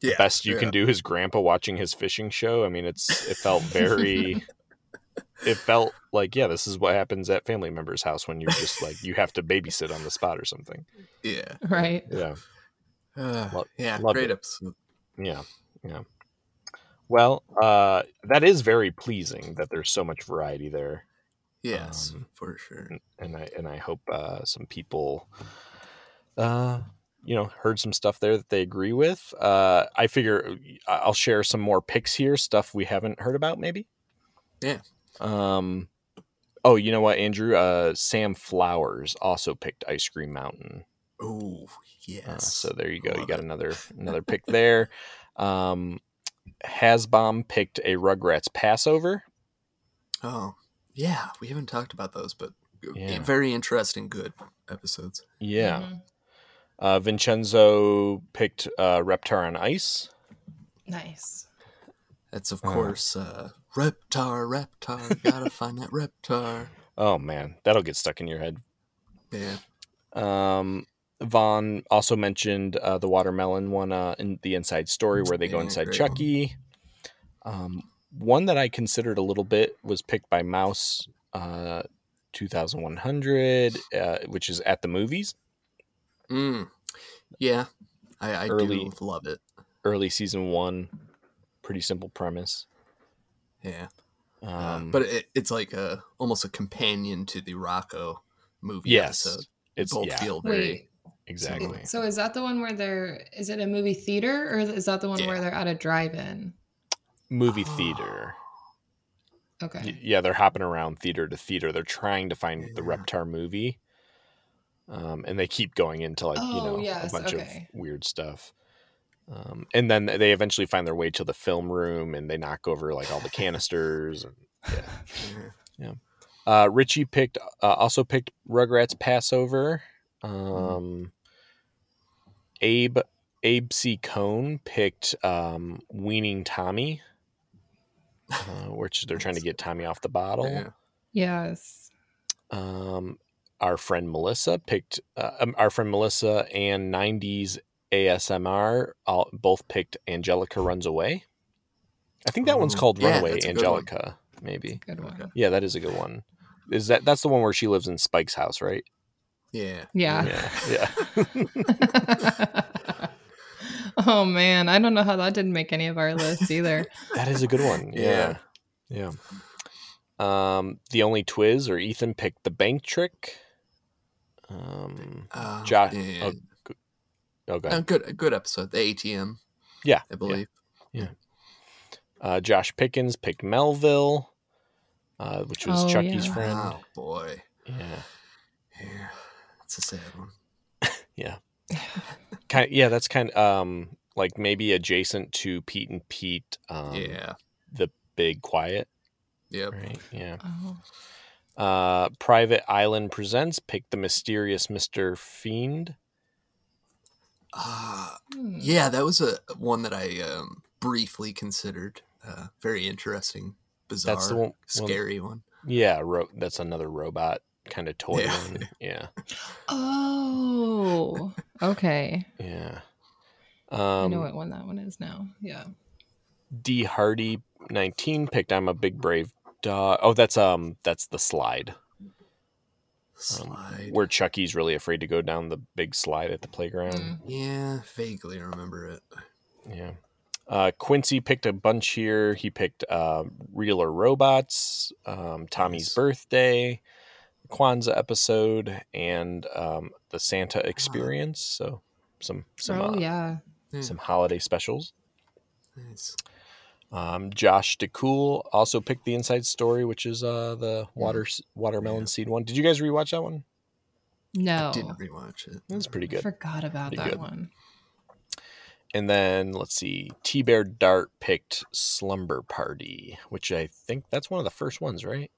the best you yeah. can do is grandpa watching his fishing show i mean it's it felt <laughs> very it felt like yeah this is what happens at family members house when you're just like you have to babysit on the spot or something Yeah, Right. yeah uh, Lo- yeah, great it. episode. Yeah, yeah. Well, uh, that is very pleasing that there's so much variety there, Yes, Um, for sure. and I and I hope uh, some people, uh, you know, heard some stuff there that they agree with. Uh, I figure I- I'll share some more picks here, stuff we haven't heard about, maybe. Yeah. Um. Oh, you know what, Andrew? Uh, Sam Flowers also picked Ice Cream Mountain. Oh Uh, yes. so there you go. You got it. another <laughs> another pick there. Um, Hasbom picked a Rugrats Passover. Oh yeah, we haven't talked about those, but Yeah. very interesting, good episodes. Yeah. Mm-hmm. Uh, Vincenzo picked uh, Reptar on Ice. Nice. That's of Uh. course uh, Reptar, Reptar. Gotta find that Reptar. <laughs> Oh man, that'll get stuck in your head. Yeah. Um, Vaughn also mentioned uh, the watermelon one uh, in the Inside Story where they go Yeah, inside great. Chuckie. Um, one that I considered a little bit was picked by Mouse, uh, 2100, uh, which is at the movies. Mm. Yeah, I, I Early- do love it. Early season one, pretty simple premise. Yeah, Um, uh, but it, it's like a almost a companion to the Rocco movie yes, episode. It's both yeah, feel very Wait. exactly. So is that the one where they're? Is it a movie theater or is that the one where they're at a drive-in? Movie <gasps> theater. Okay. Yeah, they're hopping around theater to theater. They're trying to find the Reptar movie. Um, and they keep going into like, you Oh, know, yes, a bunch okay. of weird stuff. Um, and then they eventually find their way to the film room and they knock over like all the canisters and yeah. <laughs> yeah. Uh, Richie picked uh, also picked Rugrats Passover. Um, Abe Abe C. Cone picked um, Weaning Tommy, uh, which they're trying to get Tommy off the bottle. Yeah. Yes. Um, our friend Melissa picked uh, um, our friend Melissa and 90s ASMR all, both picked Angelica Runs Away. I think that one's Oh, called yeah, Runaway that's a good one. Angelica, maybe. Good one. Yeah, that is a good one. Is that that's the one where she lives in Spike's house, right? Yeah. Yeah. Yeah. Yeah. <laughs> <laughs> <laughs> oh man, I don't know how that didn't make any of our lists either. <laughs> That is a good one. Yeah. Yeah. Um, the only Twiz or Ethan picked the bank trick. Um, Uh, Josh. yeah. Oh, go, oh, go good, good episode. The ATM, Yeah. I believe. Yeah. Uh, Josh Pickens picked Melville, uh, which was Oh, Chuckie's yeah. friend. Oh boy. Yeah. Yeah. It's a sad one. <laughs> Yeah. Kind of, yeah, that's kind of um like maybe adjacent to Pete and Pete. Um, Yeah. The big quiet. Yep. Right. Yeah. Oh. Uh, Private Island presents pick the mysterious Mister Friend. Uh, Hmm. yeah, that was a one that I um, briefly considered. Uh, very interesting, bizarre, That's the one- one- scary one. Yeah, ro- that's another robot kind of toy Yeah. one. <laughs> Yeah. Oh. Okay. <laughs> Yeah. I Um, know what one that one is now. Yeah. D Hardy nineteen picked I'm a big brave dog. Oh, that's um that's the slide. Um, Slide. where Chuckie's really afraid to go down the big slide at the playground. Mm. Yeah, vaguely remember it. Yeah. Uh, Quincy picked a bunch here. He picked uh, Real or Robots, um, Tommy's Nice. birthday, Kwanzaa episode, and um, the Santa experience. So some some oh uh, yeah. some holiday specials. Nice. Um, Josh DeCool also picked the Inside Story, which is uh, the water watermelon seed one. Did you guys rewatch that one? No. I didn't rewatch it. It was pretty good. I Forgot about Pretty that good. one. And then let's see, T Bear Dart picked Slumber Party, which I think that's one of the first ones, right?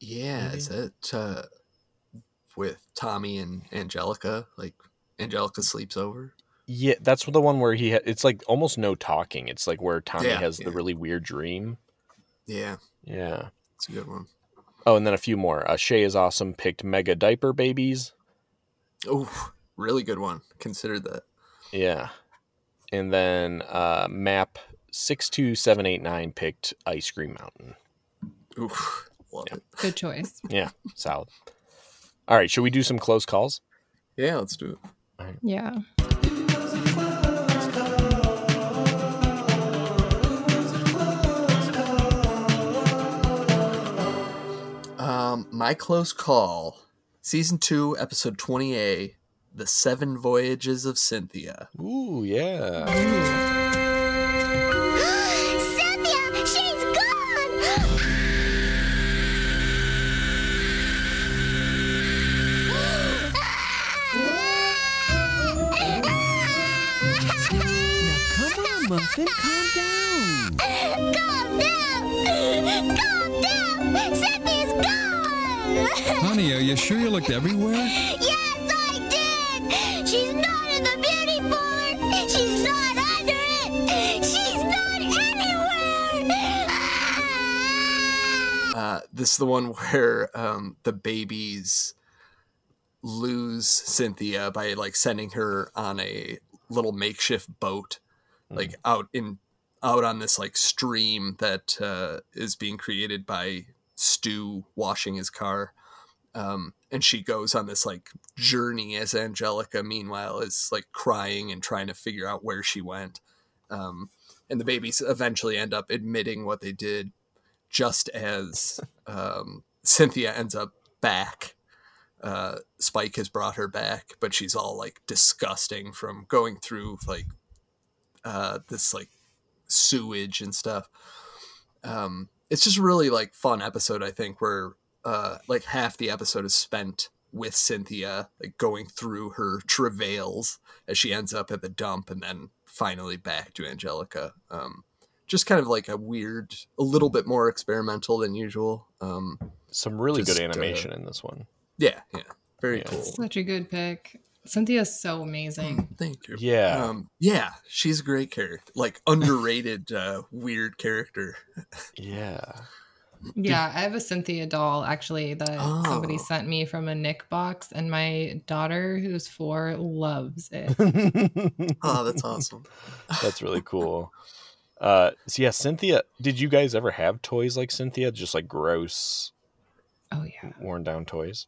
Yeah, is that uh, with Tommy and Angelica? Like Angelica sleeps over. Yeah, that's the one where he. Ha- it's like almost no talking. It's like where Tommy Yeah, has the really weird dream. Yeah, Yeah. it's a good one. Oh, and then a few more. Uh, Shay is awesome. Picked Mega Diaper Babies. Oh, really good one. Considered that. Yeah. And then uh, Map six two seven eight nine picked Ice Cream Mountain. Oof, love it. Good choice. <laughs> Yeah, solid. All right, should we do some close calls? Yeah, let's do it. Yeah. Um, my close call, season two, episode twenty A, the Seven Voyages of Cynthia. Ooh, yeah. Cynthia, on, <laughs> calm down. Calm down! Calm down! Cynthia's gone! Honey, are you sure you looked everywhere? Yes, I did! She's not in the beauty parlor! She's not under it! She's not anywhere! Uh, this is the one <laughs> where um, the babies lose Cynthia by like sending her on a little makeshift boat, like out in out on this like stream that uh, is being created by Stu washing his car. Um, and she goes on this like journey as Angelica, meanwhile, is like crying and trying to figure out where she went. Um, and the babies eventually end up admitting what they did just as <laughs> um, Cynthia ends up back uh, Spike has brought her back, but she's all like disgusting from going through like uh, this like sewage and stuff. Um, it's just a really like fun episode, I think, where uh, like half the episode is spent with Cynthia, like going through her travails as she ends up at the dump, and then finally back to Angelica. Um, just kind of like a weird, a little bit more experimental than usual. Um, Some really just, good uh, animation in this one. yeah, yeah, very Yeah. cool. Such a good pick. Cynthia's so amazing. Thank you. Yeah. Um, yeah, she's a great character. Like <laughs> underrated, uh, weird character. Yeah. Yeah, I have a Cynthia doll actually that somebody Oh. sent me from a Nick box, and my daughter, who's four, loves it. <laughs> Oh, that's awesome. That's really <laughs> cool. Uh, so yeah, Cynthia. Did you guys ever have toys like Cynthia? Just like gross, Oh yeah. worn down toys.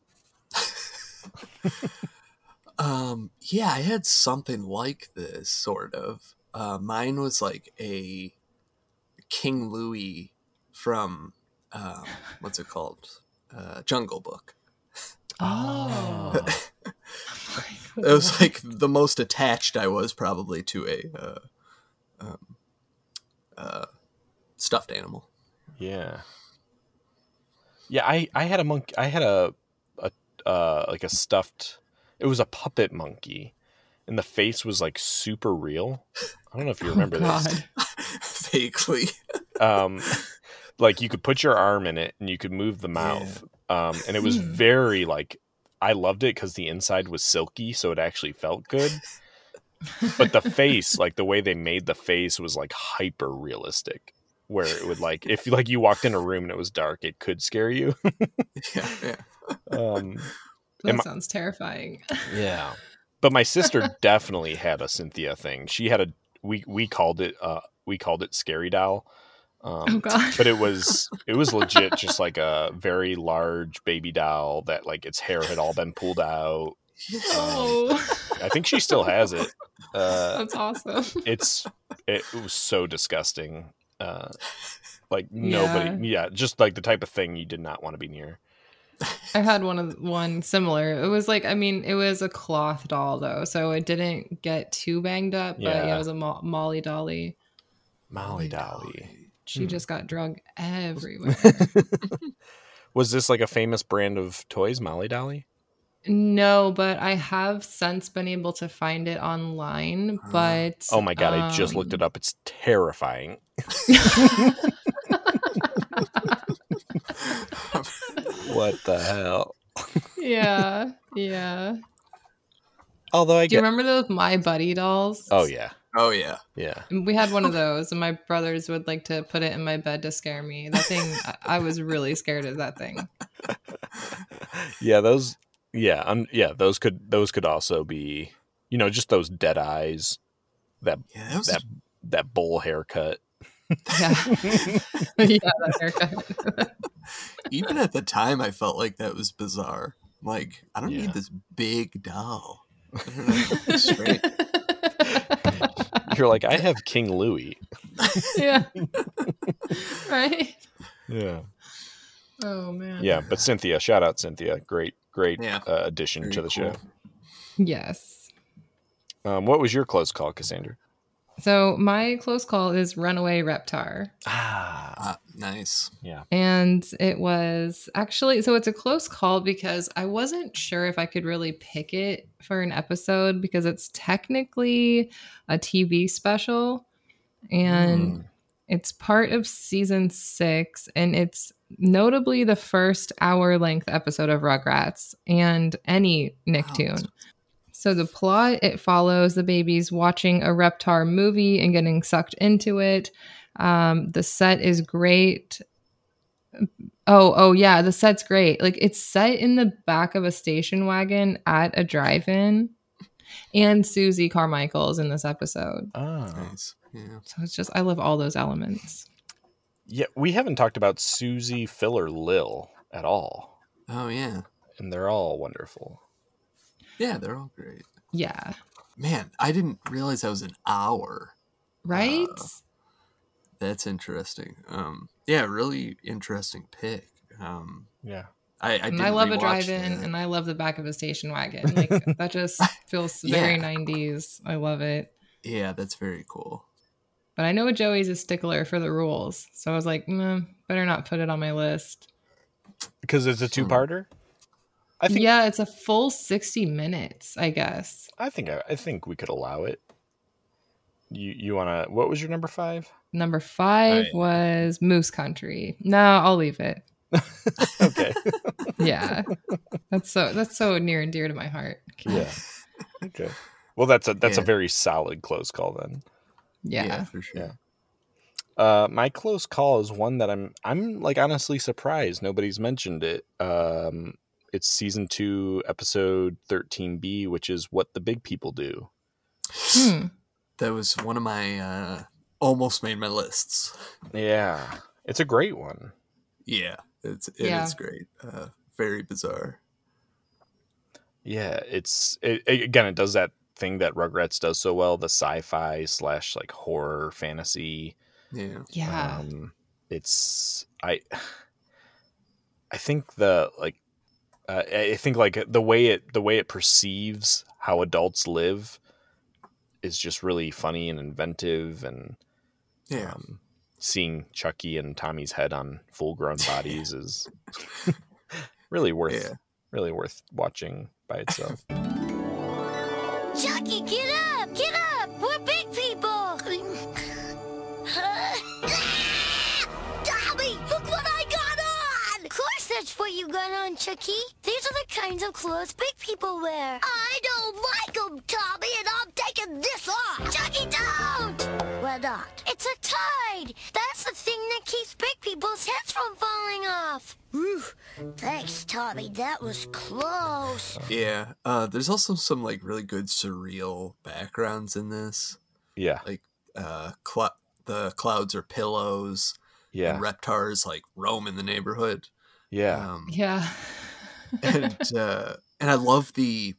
Um, yeah, I had something like this sort of. Uh, mine was like a King Louie from um, what's it called? Uh, Jungle Book. Oh. <laughs> <laughs> It was like the most attached I was probably to a uh, um, uh, stuffed animal. Yeah. Yeah, I I had a monkey. I had a a uh like a stuffed. It was a puppet monkey, and the face was like super real. I don't know if you remember this. <laughs> Vaguely. um like you could put your arm in it and you could move the mouth um and it was very like i loved it because the inside was silky so it actually felt good but the face like the way they made the face was like hyper realistic where it would like if like you walked in a room and it was dark it could scare you <laughs> yeah, yeah. <laughs> um That my- sounds terrifying. yeah. <laughs> But my sister definitely had a cynthia thing. She had a we we called it uh we called it scary doll um, Oh, God. but it was <laughs> it was legit just like a very large baby doll that like its hair had all been pulled out. Oh, i think she still has it. <laughs> Uh that's awesome. it's it, was so disgusting. Uh like nobody yeah. just like the type of thing you did not want to be near I had one of one similar. It was like I mean, it was a cloth doll though, so it didn't get too banged up. But yeah, Yeah. it was a Mo- Molly Dolly. molly dolly She Hmm. just got drug everywhere. <laughs> was this like a famous brand of toys molly dolly no, but I have since been able to find it online. But oh my god i just looked um, it up it's terrifying <laughs> <laughs> what the hell Yeah, <laughs> yeah. although i Do you remember those My Buddy dolls? oh yeah Oh yeah. yeah We had one of <laughs> those, and my brothers would like to put it in my bed to scare me. That thing, I- I was really scared of that thing. <laughs> yeah those yeah um, yeah those could those could also be you know just those dead eyes that Yeah, that was that that bowl haircut Yeah, <laughs> <laughs> yeah, that haircut. <laughs> even at the time I felt like that was bizarre. Like, I don't Yeah. need this big doll. I don't know, it's straight. you're like i have king louie yeah, right. yeah Oh man. yeah but cynthia shout out cynthia great great Yeah. uh, addition Very to the show Yes. um, what was your close call cassandra So my close call is Runaway Reptar. ah nice. yeah And it was actually, so it's a close call because I wasn't sure if I could really pick it for an episode because it's technically a TV special and it's part of season six. And it's notably the first hour length episode of Rugrats and any Nicktoon. So the plot it follows the babies watching a Reptar movie and getting sucked into it. Um, the set is great. Oh, oh yeah, the set's great. Like it's set in the back of a station wagon at a drive-in, and Susie Carmichael's in this episode. ah Nice. Yeah. So it's just I love all those elements. yeah we haven't talked about susie phil or lil at all Oh yeah. and they're all wonderful Yeah, they're all great. Yeah. Man, I didn't realize that was an hour. Right? Uh, That's interesting. Um, yeah, really interesting pick. Um, yeah I, I, and didn't I love a drive-in, that. and I love the back of a station wagon. <laughs> Like that just <laughs> feels very Yeah. '90s. I love it. Yeah, that's very cool. But I know Joey's a stickler for the rules, so I was like, mm, better not put it on my list. because it's a two-parter. I think. yeah, it's a full 60 minutes, I guess. I think. I, I think we could allow it. You you want to? What was your number five? Number five Right. was Moose Country. No, I'll leave it. <laughs> Okay. <laughs> Yeah, that's so that's so near and dear to my heart. yeah. Okay. Well, that's a that's a very solid close call then. Yeah, for sure. Yeah. Uh, my close call is one that I'm I'm like honestly surprised nobody's mentioned it. Um, it's season two, episode thirteen B, which is what the big people do. Hmm. That was one of my uh, almost made my lists. Yeah, it's a great one. Yeah, it's it is Yeah. great. Uh, very bizarre. Yeah, it's it, it- again it does that thing that Rugrats does so well, the sci-fi slash like horror fantasy. Yeah. Yeah. Um, it's I <sighs> I think the like uh, I think like the way it the way it perceives how adults live is just really funny and inventive and Yeah. um, seeing Chuckie and Tommy's head on full grown <laughs> bodies is really worth Yeah. really worth watching by itself. Chuckie, get up! Get that's what you got on, Chuckie. These are the kinds of clothes big people wear. I don't like them, Tommy, and I'm taking this off! Chuckie, don't! Why not? It's a tide! That's the thing that keeps big people's heads from falling off. Whew. Thanks, Tommy. That was close. Yeah. Uh, there's also some like really good surreal backgrounds in this. Yeah. Like uh, cl- the clouds are pillows. Yeah. And reptars like roam in the neighborhood. Yeah. Um, Yeah. <laughs> and uh, and I love the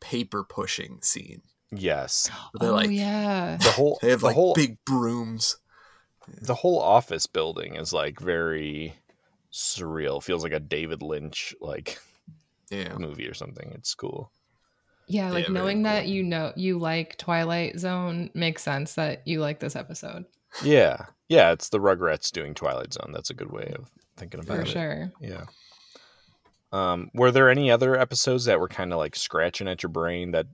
paper pushing scene. Yes. Where they're oh like yeah. The whole they have the like whole big brooms. the whole office building is like very surreal. Feels like a David Lynch like Yeah. movie or something. It's cool. Yeah, like very knowing that you know you like Twilight Zone makes sense that you like this episode. Yeah. Yeah, it's the Rugrats doing Twilight Zone. That's a good way of thinking about For it. sure. Yeah. Um, were there any other episodes that were kind of like scratching at your brain that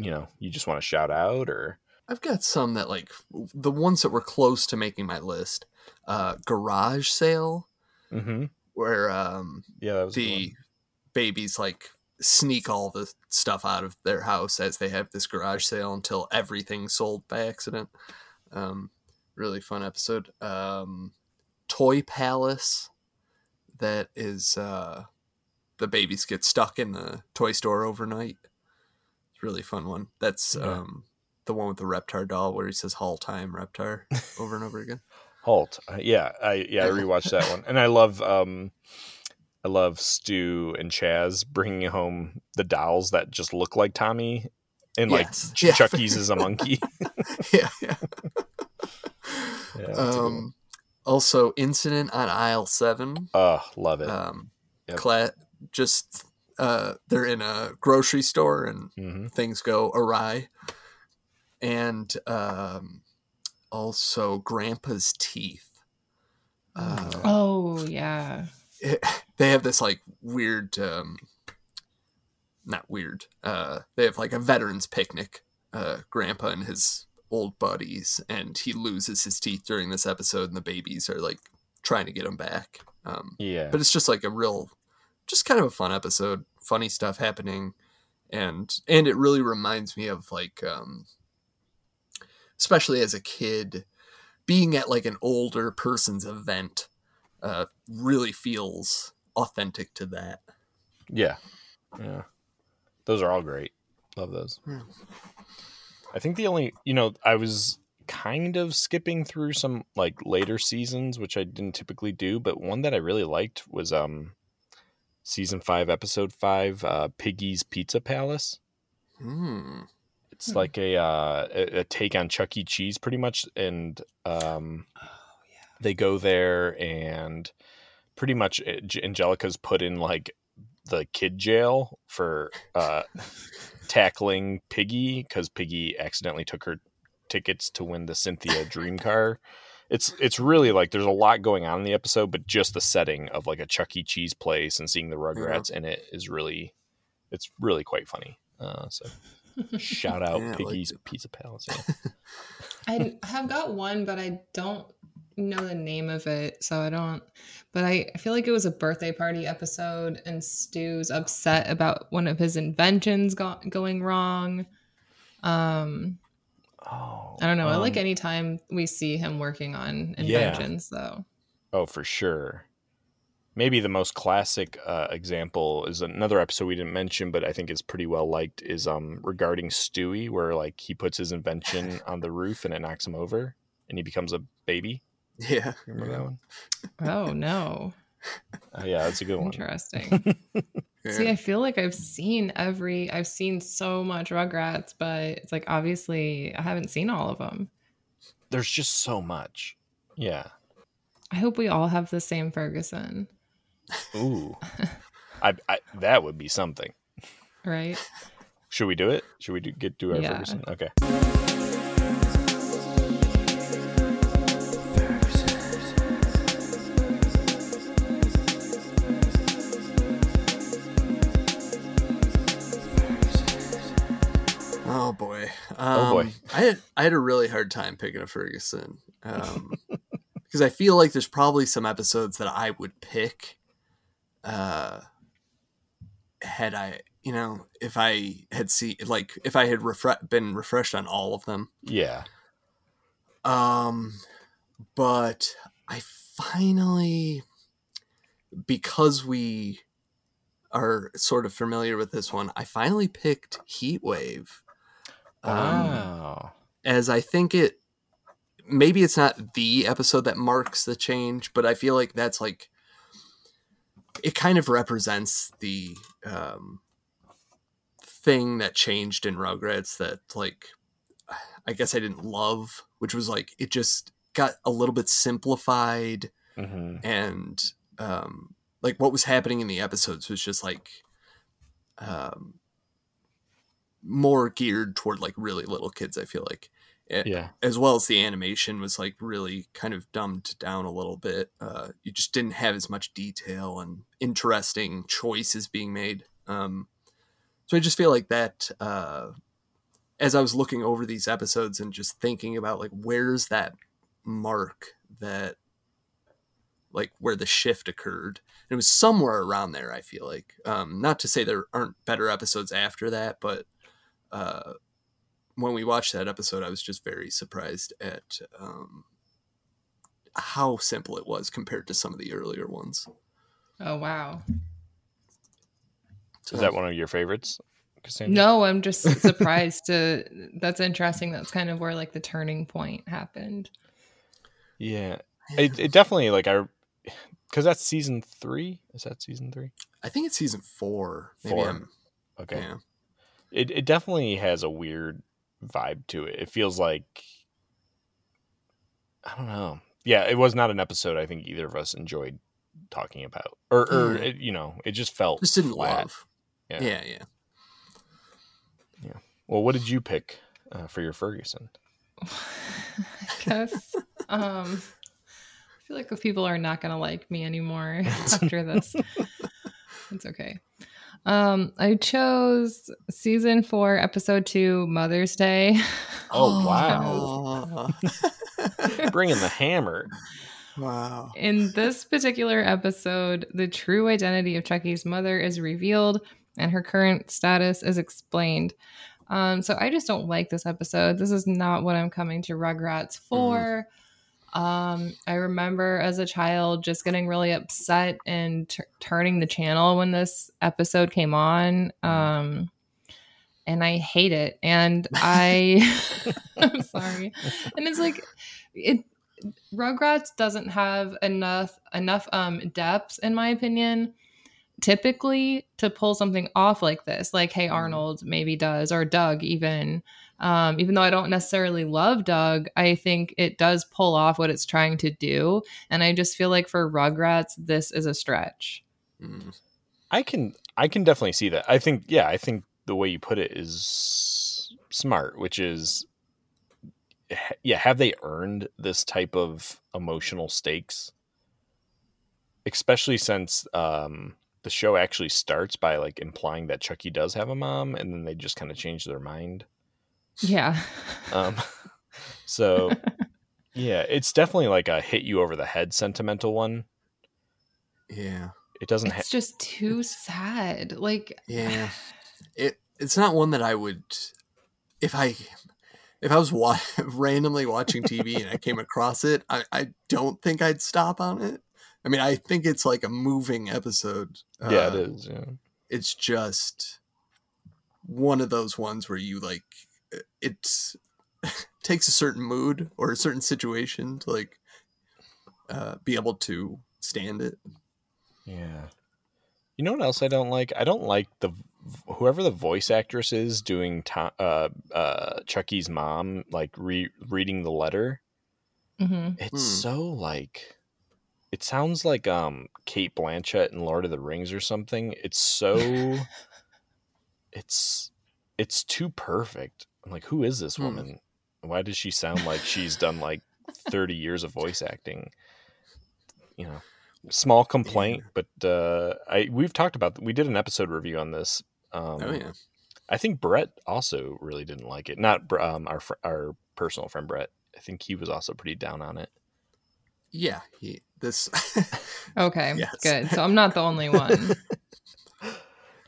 you know you just want to shout out or I've got some that like the ones that were close to making my list. Uh, garage sale, mm-hmm. where um, yeah that was the babies like sneak all the stuff out of their house as they have this garage sale until everything's sold by accident. Um, really fun episode. Um, Toy Palace, that is uh, the babies get stuck in the toy store overnight. It's a really fun one. That's Yeah. um, the one with the Reptar doll where he says "Hall time, Reptar" over and over again. <laughs> Halt. Uh, yeah, I yeah I rewatched that one, and I love um, I love Stu and Chas bringing home the dolls that just look like Tommy, and Yes. like <laughs> Ch- Yeah. Chuckie's is a monkey. <laughs> yeah, yeah. Yeah. Um, also, incident on aisle seven. Oh, love it. Um, Yep. cla- just uh, they're in a grocery store and Mhm. things go awry, and um, also Grandpa's teeth. Uh, Oh yeah. it- <laughs> they have this like weird um not weird uh they have like a veterans picnic uh grandpa and his old buddies and he loses his teeth during this episode and the babies are like trying to get him back um Yeah. but it's just like a real just kind of a fun episode funny stuff happening and and it really reminds me of like um especially as a kid being at like an older person's event uh really feels authentic to that Yeah. Yeah. Those are all great. Love those. Hmm. I think the only, you know, I was kind of skipping through some like later seasons, which I didn't typically do, but one that I really liked was um season 5 episode 5 uh Piggy's Pizza Palace. Hmm. It's like a uh a, take on Chuck E. Cheese pretty much and um oh, yeah. they go there and pretty much uh, Angelica's put in like the kid jail for uh, <laughs> tackling Piggy because Piggy accidentally took her tickets to win the Cynthia <laughs> Dream Car. It's it's really like there's a lot going on in the episode, but just the setting of like a Chuck E. Cheese place and seeing the Rugrats in it is really, it's really quite funny. Uh, so <laughs> shout out Yeah, I liked Piggy's Pizza Palace. Yeah. <laughs> I have got one, but I don't know the name of it, so I don't. But I, I feel like it was a birthday party episode, and Stu's upset about one of his inventions go- going wrong. Um, oh, I don't know. I like um, anytime we see him working on Yeah. inventions, though. Oh, for sure. Maybe the most classic uh, example is another episode we didn't mention, but I think is pretty well liked. Is um regarding Stewie, where like he puts his invention <laughs> on the roof and it knocks him over, and he becomes a baby. Yeah. Remember that one? Oh no, Uh, <laughs> yeah, that's a good one. interesting. <laughs> See, I feel like I've seen every, I've seen so much Rugrats, but it's like obviously I haven't seen all of them. There's just so much. Yeah. I hope we all have the same Ferguson, Ooh. <laughs> I, I that would be something. right? Should we do it? Should we do, get do our Yeah. Ferguson? Okay. Boy. Oh, boy. Um, I had I had a really hard time picking a Ferguson. Um, <laughs> because I feel like there's probably some episodes that I would pick uh had I, you know, if I had seen like if I had refre- been refreshed on all of them. Yeah. Um but I finally because we are sort of familiar with this one, I finally picked Heat Wave. Um, as I think it maybe it's not the episode that marks the change, but I feel like that's like it kind of represents the um thing that changed in Rugrats that like I guess I didn't love, which was like it just got a little bit simplified hmm and um like what was happening in the episodes was just like um more geared toward like really little kids i feel like Yeah. as well as the animation was like really kind of dumbed down a little bit uh you just didn't have as much detail and interesting choices being made um so i just feel like that uh as i was looking over these episodes and just thinking about like where's that mark that like where the shift occurred. And it was somewhere around there, I feel like. Um, not to say there aren't better episodes after that, but uh, when we watched that episode, I was just very surprised at um, how simple it was compared to some of the earlier ones. Oh wow. Is that one of your favorites, Cassandra? No, I'm just <laughs> surprised to that's interesting. That's kind of where like the turning point happened. Yeah. It, it definitely like I because that's season three. Is that season three? I think it's season four. Maybe Four. I'm- Okay. yeah. It it definitely has a weird vibe to it. It feels like I don't know. Yeah, it was not an episode I think either of us enjoyed talking about, or or Yeah. it, you know, it just felt Just didn't flat. love. Yeah. Yeah, yeah. Yeah. Well, what did you pick uh, for your Ferguson? <laughs> I guess. <laughs> um I feel like the people are not gonna like me anymore <laughs> after this. it's okay. Um I chose season four, episode two, Mother's Day. <laughs> Oh, wow! <laughs> Bringing the hammer. Wow. In this particular episode, the true identity of Chuckie's mother is revealed and her current status is explained. Um, so I just don't like this episode. This is not what I'm coming to Rugrats for. Um, I remember as a child just getting really upset and t- turning the channel when this episode came on. Um, and I hate it. And <laughs> I, <laughs> I'm sorry. And it's like, it, Rugrats doesn't have enough enough um depth in my opinion typically to pull something off like this, like Hey Mm-hmm. Arnold maybe does, or Doug even. Um, even though I don't necessarily love Doug, I think it does pull off what it's trying to do. And I just feel like for Rugrats, this is a stretch. Mm. I can I can definitely see that. I think yeah, I think the way you put it is smart, which is yeah, have they earned this type of emotional stakes? Especially since um the show actually starts by like implying that Chuckie does have a mom and then they just kind of change their mind. Yeah. <laughs> Um so yeah, it's definitely like a hit you over the head sentimental one. Yeah. It doesn't ha- It's just too sad. Like, Yeah. <sighs> It it's not one that I would if I if I was wa- <laughs> randomly watching TV and I came across it, I, I don't think I'd stop on it. I mean, I think it's like a moving episode. Yeah, it Uh, is, yeah. It's just one of those ones where you like it's <laughs> takes a certain mood or a certain situation to like uh, be able to stand it. Yeah. You know what else I don't like? I don't like the whoever the voice actress is doing to, uh uh Chuckie's mom like re- reading the letter. mhm. It's Hmm. so like it sounds like um Cate Blanchett in Lord of the Rings or something. It's so <laughs> it's it's too perfect. I'm like, who is this Hmm. woman? Why does she sound like she's done like 30 years of voice acting? You know, small complaint, but uh I we've talked about we did an episode review on this. Um Oh yeah. I think Brett also really didn't like it. Not um, our fr- our personal friend Brett. I think he was also pretty down on it. Yeah, he, this <laughs> okay, Yes. good. So I'm not the only one. <laughs>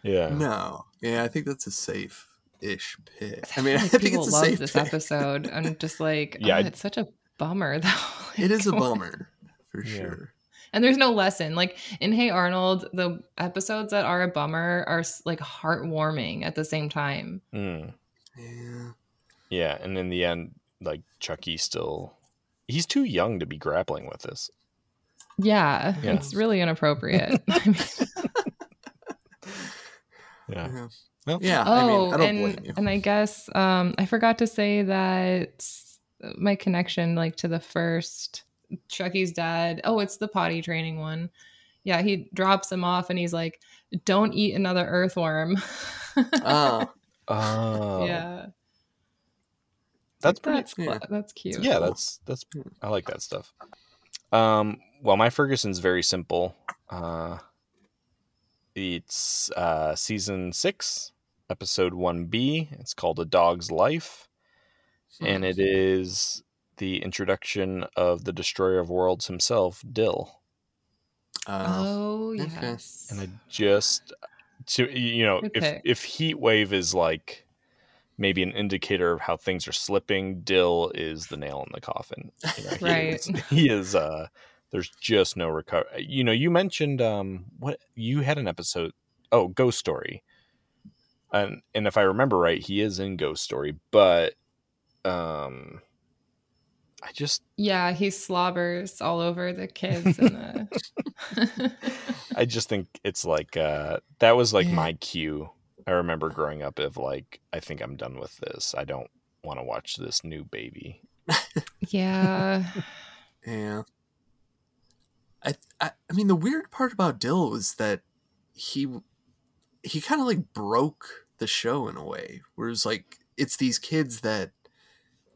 Yeah. No. Yeah, I think that's a safe ish pick. I mean, I Like, think people it's a love safe this pick. episode. I'm just like, Yeah, oh, it's such a bummer <laughs> though. It is a Like, bummer for sure. And there's no lesson. Like in Hey Arnold, the episodes that are a bummer are like heartwarming at the same time. Mm. Yeah. Yeah, and in the end, like Chuckie still he's too young to be grappling with this. Yeah, Yeah. it's really inappropriate. <laughs> I mean, <laughs> Yeah. Yeah. Well, Yeah, oh, I mean, I don't and blame you. and I guess um, I forgot to say that my connection, like to the first Chuckie's dad. Oh, it's the potty training one. Yeah, he drops him off, and he's like, "Don't eat another earthworm." <laughs> Ah, Oh. yeah, That's pretty that's cla- that's cute. Yeah, that's that's I like that stuff. Um well my Ferguson's very simple. Uh it's uh season 6, episode 1B. It's called A Dog's Life. And it is the introduction of the destroyer of worlds himself, Dill. uh, Oh yes. And I just to you know, Good if if heat wave is like maybe an indicator of how things are slipping, Dill is the nail in the coffin. You know, he <laughs> Right. Is, he is uh there's just no recover. You know, you mentioned um what you had an episode oh, Ghost Story. And and if I remember right, he is in Ghost Story, but um I just Yeah, he slobbers all over the kids and the <laughs> I just think it's like uh that was like Yeah. my cue. I remember growing up of like I think I'm done with this. I don't want to watch this new baby. Yeah. <laughs> Yeah. I, I I mean the weird part about Dill was that he he kind of like broke the show in a way. Where it's like it's these kids that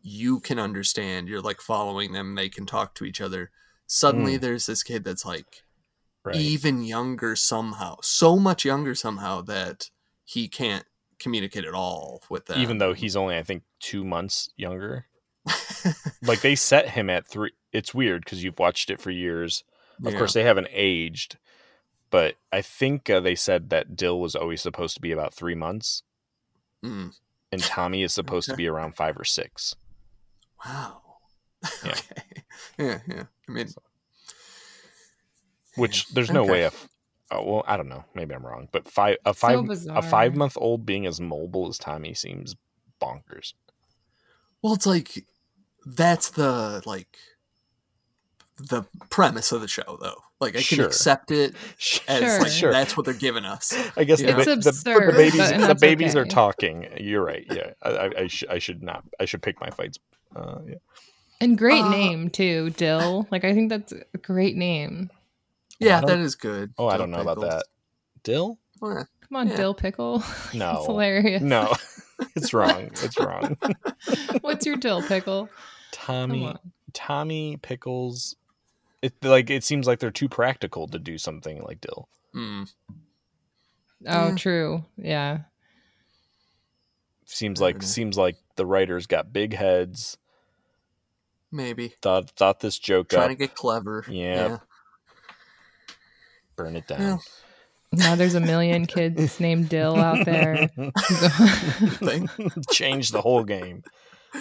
you can understand. You're like following them. They can talk to each other. Suddenly, Mm. there's this kid that's like Right. even younger somehow, so much younger somehow that he can't communicate at all with them. Even though he's only I think 2 months younger. <laughs> like they set him at 3 it's weird cuz you've watched it for years. Of Yeah. course they haven't aged, but I think uh, they said that Dill was always supposed to be about 3 months Mm. and <laughs> Tommy is supposed to be around 5 or 6. wow. <laughs> Yeah. okay. Yeah, yeah. I mean, which there's no way Okay. of oh, well i don't know maybe i'm wrong but five a five a five month old being as mobile as tommy seems bonkers Well, it's like that's the like the premise of the show, though. Like I can Sure. accept it as Sure. like Sure. that's what they're giving us. I guess you the, ba- It's the, but the babies the that's babies are talking. You're right. Yeah, I, I, I, sh- I should not. I should pick my fights. Uh, yeah. And great Uh, name too, Dill. Like I think that's a great name. Yeah, that is good. Oh, I don't know about that. Dill? Yeah. Come on, Yeah. Dill Pickle. <laughs> No. That's hilarious. No, <laughs> it's wrong. It's wrong. What's your Dill Pickle? Tommy. Tommy Pickles. It like it seems like they're too practical to do something like Dill. Mm. Oh, Yeah. true. Yeah. Seems like know. seems like the writers got big heads. Maybe Thought thought this joke trying up. to get clever. Yeah. Burn it down. Well, Now there's a million <laughs> kids named Dill out there. <laughs> <laughs> thing. Change the whole game.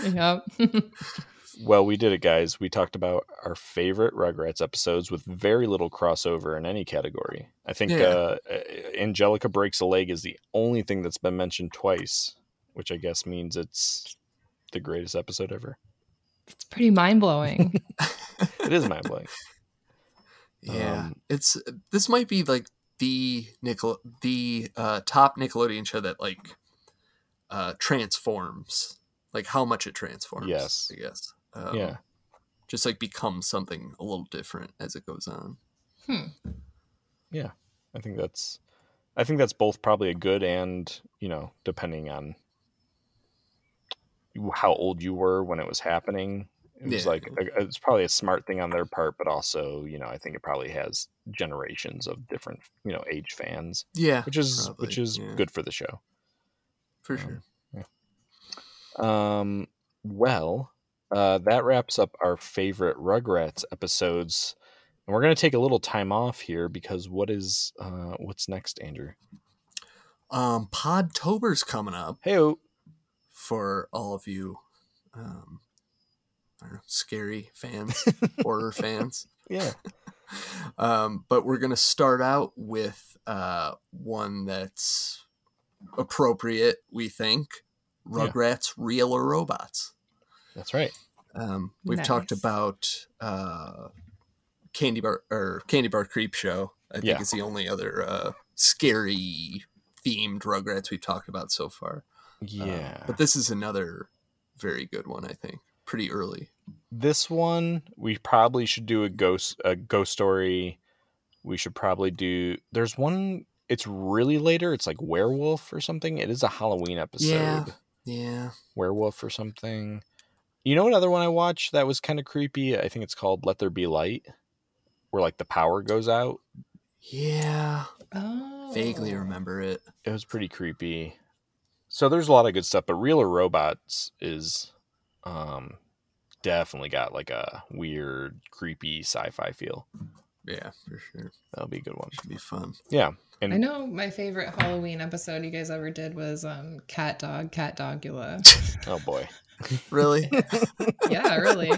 yep. Well, we did it, guys. We talked about our favorite Rugrats episodes with very little crossover in any category. I think Yeah. uh, Angelica Breaks a Leg is the only thing that's been mentioned twice, which I guess means it's the greatest episode ever. It's pretty mind blowing. <laughs> It is mind blowing. Yeah, Um, it's this might be like the Nickel the uh, top Nickelodeon show that like uh, transforms, like how much it transforms. Yes. I guess. Um, yeah. just like becomes something a little different as it goes on. Hmm. Yeah. I think that's I think that's both probably a good and, you know, depending on how old you were when it was happening. It was Yeah. like it's probably a smart thing on their part, but also, you know, I think it probably has generations of different, you know, age fans, Yeah, which is probably, which is yeah. good for the show. for sure. Yeah. Um, well, uh, that wraps up our favorite Rugrats episodes, and we're gonna take a little time off here because what is uh, what's next, Andrew? Um, Podtober's coming up Hey, for all of you, um, know, scary fans, <laughs> horror fans. yeah, <laughs> Um, but we're gonna start out with uh, one that's appropriate, we think. Yeah. Rugrats, real or robots? That's right. Um, we've talked about uh, Candy Bar or Candy Bar Creep Show. I think Yeah. is the only other uh, scary themed Rugrats we've talked about so far. Um, Yeah, but this is another very good one. I think pretty early. this one we probably should do a ghost a ghost story. We should probably do. There's one. It's really later. It's like werewolf or something. It is a Halloween episode. Yeah. Yeah. werewolf or something. You know what other one I watched that was kind of creepy? I think it's called Let There Be Light, where like the power goes out. Yeah. Oh. Vaguely remember it. It was pretty creepy. So there's a lot of good stuff, but Real or Robots is um definitely got like a weird, creepy sci-fi feel. Yeah, for sure. That'll be a good one. Should be fun. Yeah. And I know my favorite Halloween episode you guys ever did was um Cat Dog, Cat Dogula. <laughs> oh boy. <laughs> <laughs> Really? yeah, really.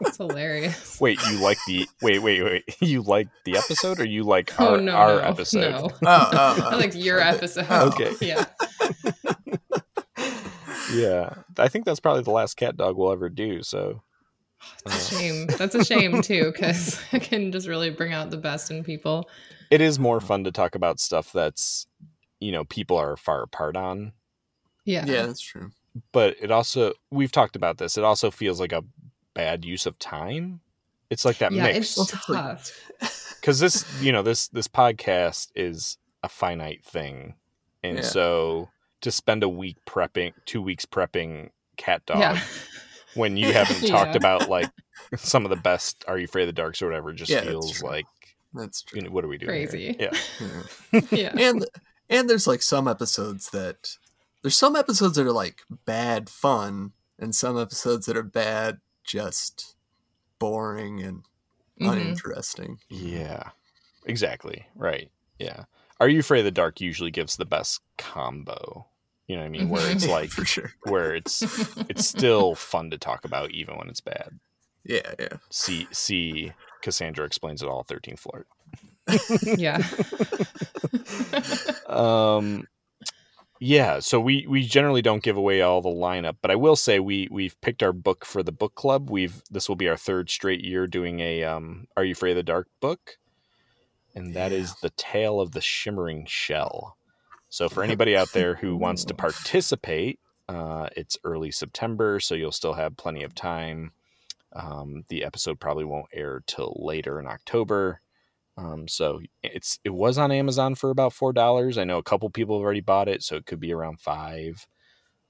It's hilarious. Wait, you like the wait, wait, wait. You like the episode or you like Oh our, no, our no, episode? No. Oh, oh, I like your episode. Okay. Yeah. Yeah. I think that's probably the last cat dog we'll ever do, so It's a shame. That's a shame too, because <laughs> it can just really bring out the best in people. it is more fun to talk about stuff that's you know people are far apart on Yeah. Yeah, that's true. but it also we've talked about this it also feels like a bad use of time it's like that yeah, mix it's tough. <laughs> because this you know this this podcast is a finite thing and Yeah. so to spend a week prepping two weeks prepping cat dog Yeah. When you <laughs> haven't talked Yeah. about like some of the best are you afraid of the darks or whatever just Yeah, feels true. like That's true. you know, what are we doing? Crazy. yeah Yeah. <laughs> Yeah. and and there's like some episodes that there's some episodes that are like bad fun and some episodes that are bad just boring and Mhm. uninteresting Yeah, exactly. Right. Yeah. Are you afraid of the dark? Usually gives the best combo. You know what I mean? Where it's <laughs> like for sure where it's it's <laughs> still fun to talk about even when it's bad. yeah yeah See see Cassandra explains it all. Thirteenth floor. <laughs> Yeah. Um. Yeah, so we we generally don't give away all the lineup, but I will say we we've picked our book for the book club. We've this will be our third straight year doing a um Are You Afraid of the Dark book? And that is The Tale of the Shimmering Shell. So for anybody out there who wants to participate, uh, it's early September, so you'll still have plenty of time. Um, the episode probably won't air till later in October. Um, so it's it was on Amazon for about four dollars. I know a couple people have already bought it, so it could be around five.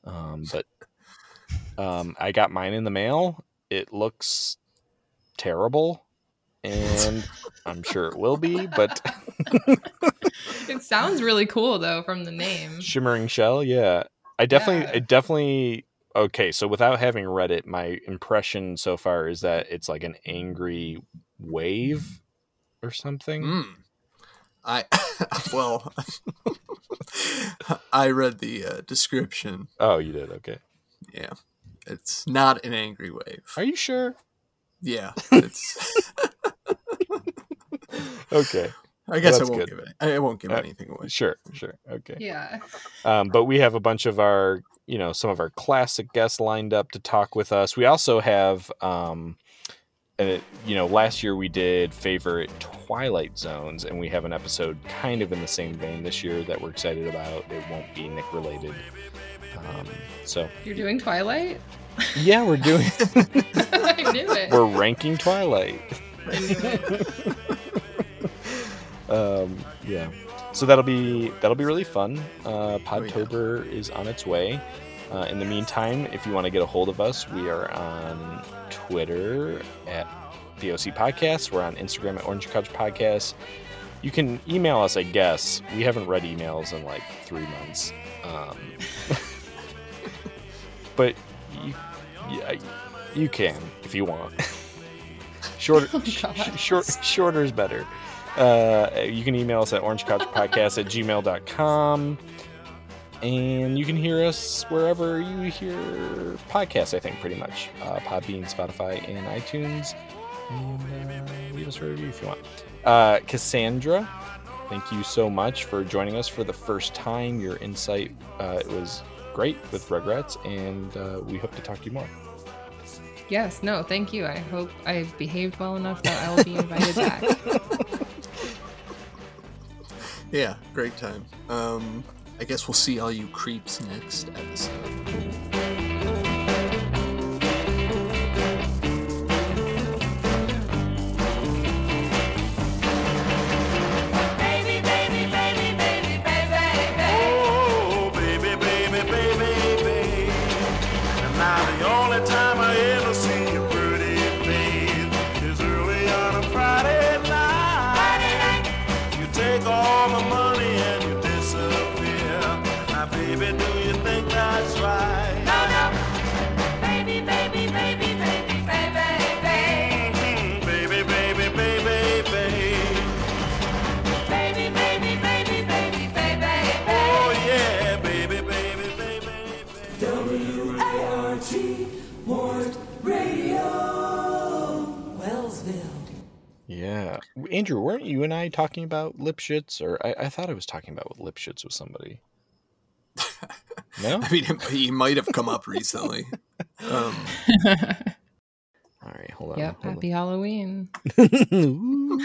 Um, but um, I got mine in the mail. It looks terrible, and I'm sure it will be. But <laughs> It sounds really cool though from the name. Shimmering Shell, yeah, I definitely, Yeah. I definitely. Okay, so without having read it, my impression so far is that it's like an angry wave or something. Mm. I <laughs> well, <laughs> I read the uh, description. Oh, you did. Okay. Yeah, it's not an angry wave. Are you sure? Yeah, it's. Okay. I guess I won't good. give it. I won't give Uh, anything away. Sure, sure. Okay. Yeah. Um, but we have a bunch of our, you know, some of our classic guests lined up to talk with us. We also have, um, uh, you know, last year we did favorite Twilight Zones, and we have an episode kind of in the same vein this year that we're excited about. It won't be Nick related. Um, so, You're doing Twilight? yeah, we're doing, <laughs> I knew it. we're ranking Twilight. <laughs> <laughs> um, yeah. So that'll be that'll be really fun. Uh, Podtober is on its way. Uh, in the meantime, if you want to get a hold of us, we are on Twitter at BOC Podcast. We're on Instagram at Orange Couch Podcast. You can email us, I guess. We haven't read emails in like three months. Um, <laughs> but you, yeah, you can if you want. <laughs> Shorter, Oh, sh- short, shorter is better. Uh, you can email us at orangecouchpodcast at gmail.com. And you can hear us wherever you hear podcasts, I think, pretty much. Uh, Podbean, Spotify, and iTunes. And uh, leave us a review if you want. Uh, Cassandra, thank you so much for joining us for the first time. Your insight uh, it was great with Rugrats, and uh, we hope to talk to you more. Yes, no, thank you. I hope I behaved well enough that I will be invited back. <laughs> Yeah, great time. Um, I guess we'll see all you creeps next episode. Andrew, weren't you and I talking about Lipschitz? Or I, I thought I was talking about Lipschitz with somebody. <laughs> No? I mean, it- he might have come up recently. Um, <laughs> All right, hold on. Yep, hold happy Halloween. <laughs> on.